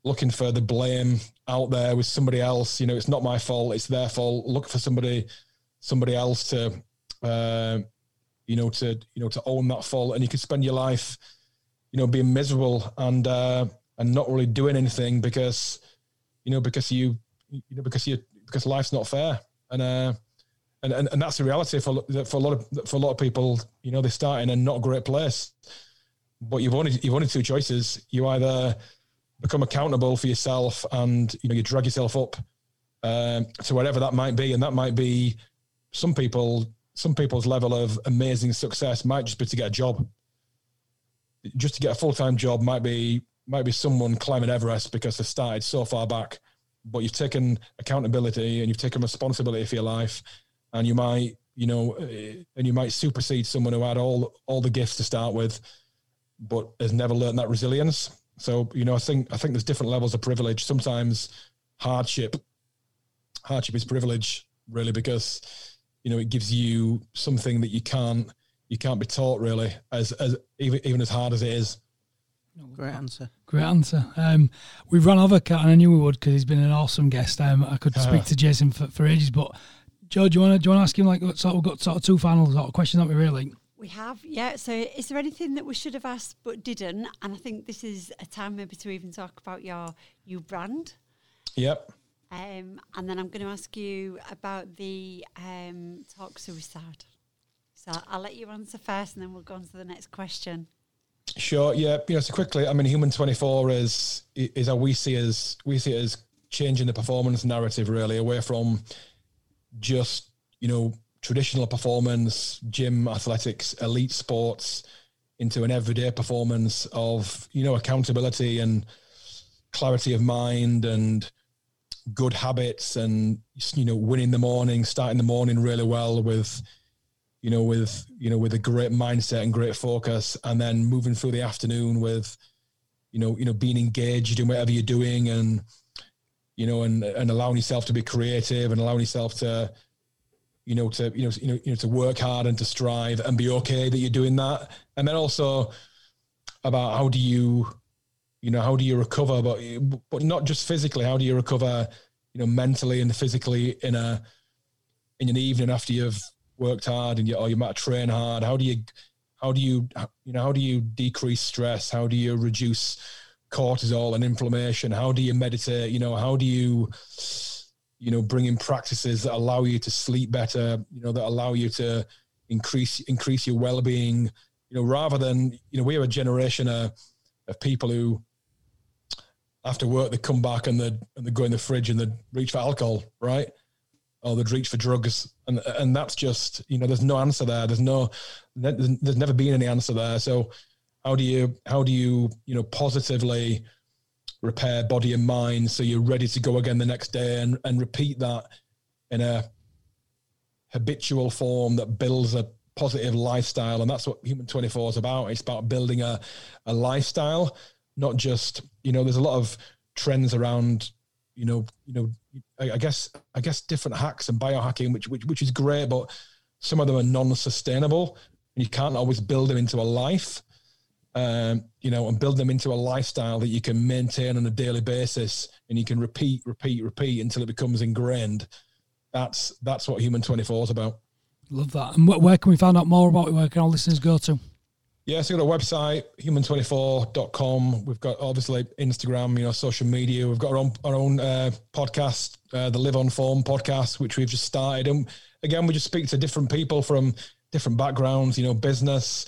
looking for the blame out there with somebody else. You know it's not my fault it's their fault. Look for somebody somebody else to uh, you know to you know to own that fault. And you can spend your life you know being miserable and uh, and not really doing anything because you know, because you, you know, because you, because life's not fair, and uh, and, and and that's the reality for for a lot of for a lot of people. You know, they start in a not great place, but you've only you've only two choices. You either become accountable for yourself, and you know, you drag yourself up um, to whatever that might be, and that might be some people. Some people's level of amazing success might just be to get a job. Just to get a full time job might be might be someone climbing Everest because they started so far back, but you've taken accountability and you've taken responsibility for your life, and you might, you know, eh, and you might supersede someone who had all all the gifts to start with, but has never learned that resilience. So, you know, I think I think there's different levels of privilege. Sometimes hardship, hardship is privilege, really, because you know it gives you something that you can't you can't be taught really as as even even as hard as it is. Great answer. Great answer. Um, we've run over Cat, and I knew we would because he's been an awesome guest. Um, I could (laughs) speak to Jason for, for ages, but Jo, do you want to do you want to ask him like sort of we've got sort of two final sort of questions, haven't we? Really. We have, yeah. So, is there anything that we should have asked but didn't? And I think this is a time maybe to even talk about your new brand. Yep. Um, and then I'm going to ask you about the um, talk suicide. So I'll let you answer first, and then we'll go on to the next question. Sure. Yeah. You know, so quickly, I mean, Human Twenty Four is is how we see as we see it as changing the performance narrative really away from just you know traditional performance, gym, athletics, elite sports, into an everyday performance of you know accountability and clarity of mind and good habits and you know winning the morning, starting the morning really well with you know, with you know, with a great mindset and great focus, and then moving through the afternoon with, you know, you know, being engaged in whatever you're doing, and you know, and and allowing yourself to be creative and allowing yourself to, you know, to you know, you know, you know, to work hard and to strive and be okay that you're doing that, and then also about how do you, you know, how do you recover, but but not just physically, how do you recover, you know, mentally and physically in a in an evening after you've worked hard and you or you might train hard? How do you how do you you know how do you decrease stress? How do you reduce cortisol and inflammation? How do you meditate? You know how do you you know bring in practices that allow you to sleep better you know that allow you to increase increase your well-being? You know rather than you know we have a generation of, of people who after work they come back and they and they go in the fridge and they reach for alcohol right? Or they'd reach for drugs, and and that's just you know there's no answer there. There's no there's never been any answer there. So how do you how do you you know positively repair body and mind so you're ready to go again the next day and and repeat that in a habitual form that builds a positive lifestyle and that's what human 24 is about it's about building a a lifestyle not just you know there's a lot of trends around you know you know I, guess I guess different hacks and biohacking, which which which is great, but some of them are non-sustainable, and you can't always build them into a life. Um, you know, and build them into a lifestyle that you can maintain on a daily basis, and you can repeat, repeat, repeat until it becomes ingrained. That's that's what Human Twenty Four is about. Love that. And where can we find out more about it? Where can our listeners go to? Yeah, so we've got a website, human24.com. We've got obviously Instagram, you know, social media. We've got our own our own uh, podcast, uh, the Live on Form podcast, which we've just started. And again, we just speak to different people from different backgrounds, you know, business,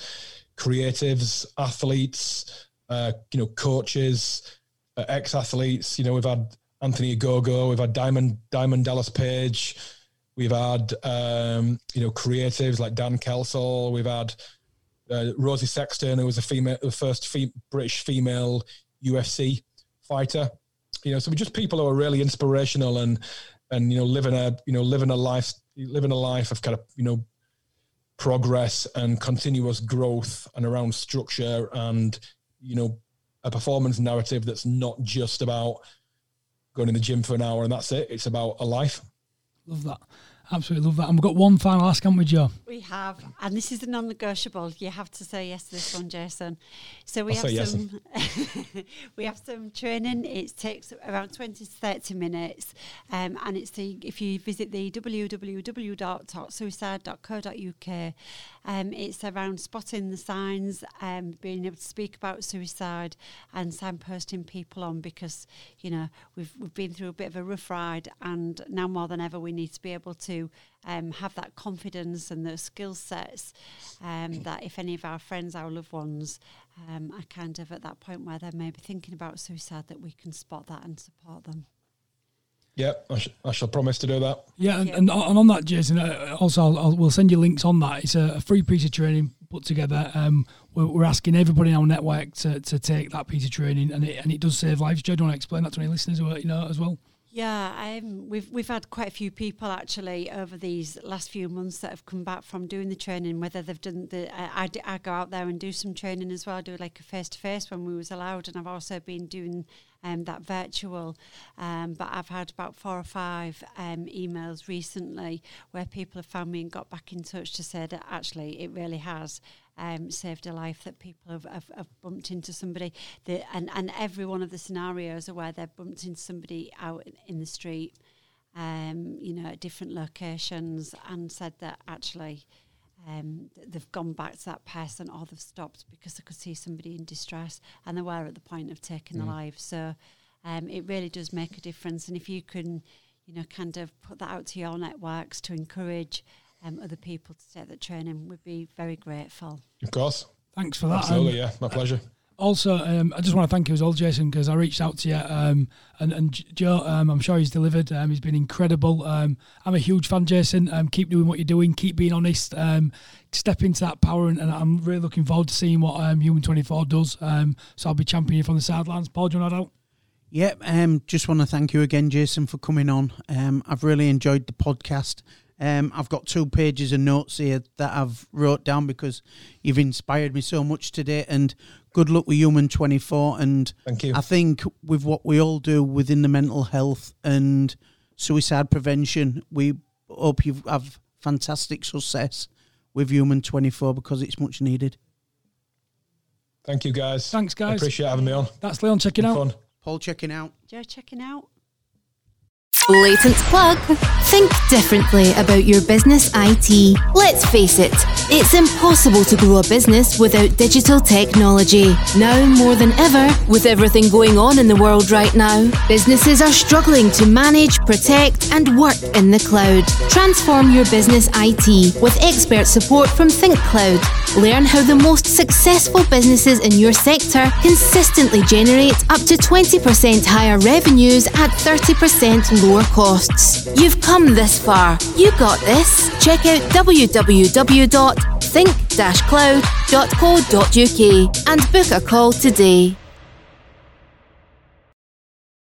creatives, athletes, uh, you know, coaches, uh, ex athletes. You know, we've had Anthony Ogogo, we've had Diamond Diamond Dallas Page, We've had um, you know creatives like Dan Kelsall. We've had uh, Rosie Sexton, who was a female, the first fem- British female UFC fighter. You know, so we're just people who are really inspirational and and you know living a you know living a life living a life of kind of you know progress and continuous growth and around structure and you know a performance narrative that's not just about going in the gym for an hour and that's it. It's about a life. Love that Absolutely love that. And we've got one final ask, haven't we, Jo? We have, and this is a non-negotiable. You have to say yes to this one, Jason. So we I'll have some. (laughs) we have some training. It takes around twenty to thirty minutes, um, and it's the if you visit the www.suicide.co.uk, um, it's around spotting the signs, um, being able to speak about suicide, and signposting people on because you know we've we've been through a bit of a rough ride, and now more than ever we need to be able to um, have that confidence and those skill sets um, that if any of our friends, our loved ones, um, are kind of at that point where they're maybe thinking about suicide, that we can spot that and support them. Yeah, I, sh- I shall promise to do that. Yeah, and, and, and on that, Jason, uh, also I'll, I'll, we'll send you links on that. It's a, a free piece of training put together. Um, we're, we're, asking everybody in our network to, to take that piece of training, and it, and it does save lives. Jo, do you want to explain that to any listeners, or, you know, as well? Yeah, um, we've we've had quite a few people actually over these last few months that have come back from doing the training. Whether they've done the, uh, I, I go out there and do some training as well. I do like a face to face when we was allowed, and I've also been doing um, that virtual. Um, but I've had about four or five um, emails recently where people have found me and got back in touch to say that actually it really has um, saved a life that people have, have, have bumped into somebody that, and, and every one of the scenarios are where they've bumped into somebody out in the street um, you know at different locations and said that actually um, they've gone back to that person or they've stopped because they could see somebody in distress and they were at the point of taking mm. their life so um, it really does make a difference and if you can you know kind of put that out to your networks to encourage um, other people to take the training, we'd be very grateful. Of course. Thanks for that. Absolutely, um, yeah, my pleasure. Also, um, I just want to thank you as well, Jason, because I reached out to you, um, and, and Jo, um, I'm sure he's delivered. Um, he's been incredible. Um, I'm a huge fan, Jason. Um, keep doing what you're doing. Keep being honest. step into that power, and, and, I'm really looking forward to seeing what Human 24 does. so I'll be championing you from the sidelines. Paul, do you want to add out? Yep. Just want to thank you again, Jason, for coming on. I've really enjoyed the podcast. Um, I've got two pages of notes here that I've wrote down because you've inspired me so much today. And good luck with Human 24. And thank you. I think with what we all do within the mental health and suicide prevention, we hope you have fantastic success with Human 24 because it's much needed. Thank you, guys. Thanks, guys. I appreciate having me on. That's Leon checking out. Fun. Paul checking out. Jo checking out. Blatant plug. Think differently about your business IT. Let's face it, it's impossible to grow a business without digital technology. Now more than ever, with everything going on in the world right now, businesses are struggling to manage, protect, and work in the cloud. Transform your business IT with expert support from ThinkCloud. Learn how the most successful businesses in your sector consistently generate up to 20% higher revenues at 30% lower costs. You've come this far. You got this. Check out www.think-cloud.co.uk and book a call today.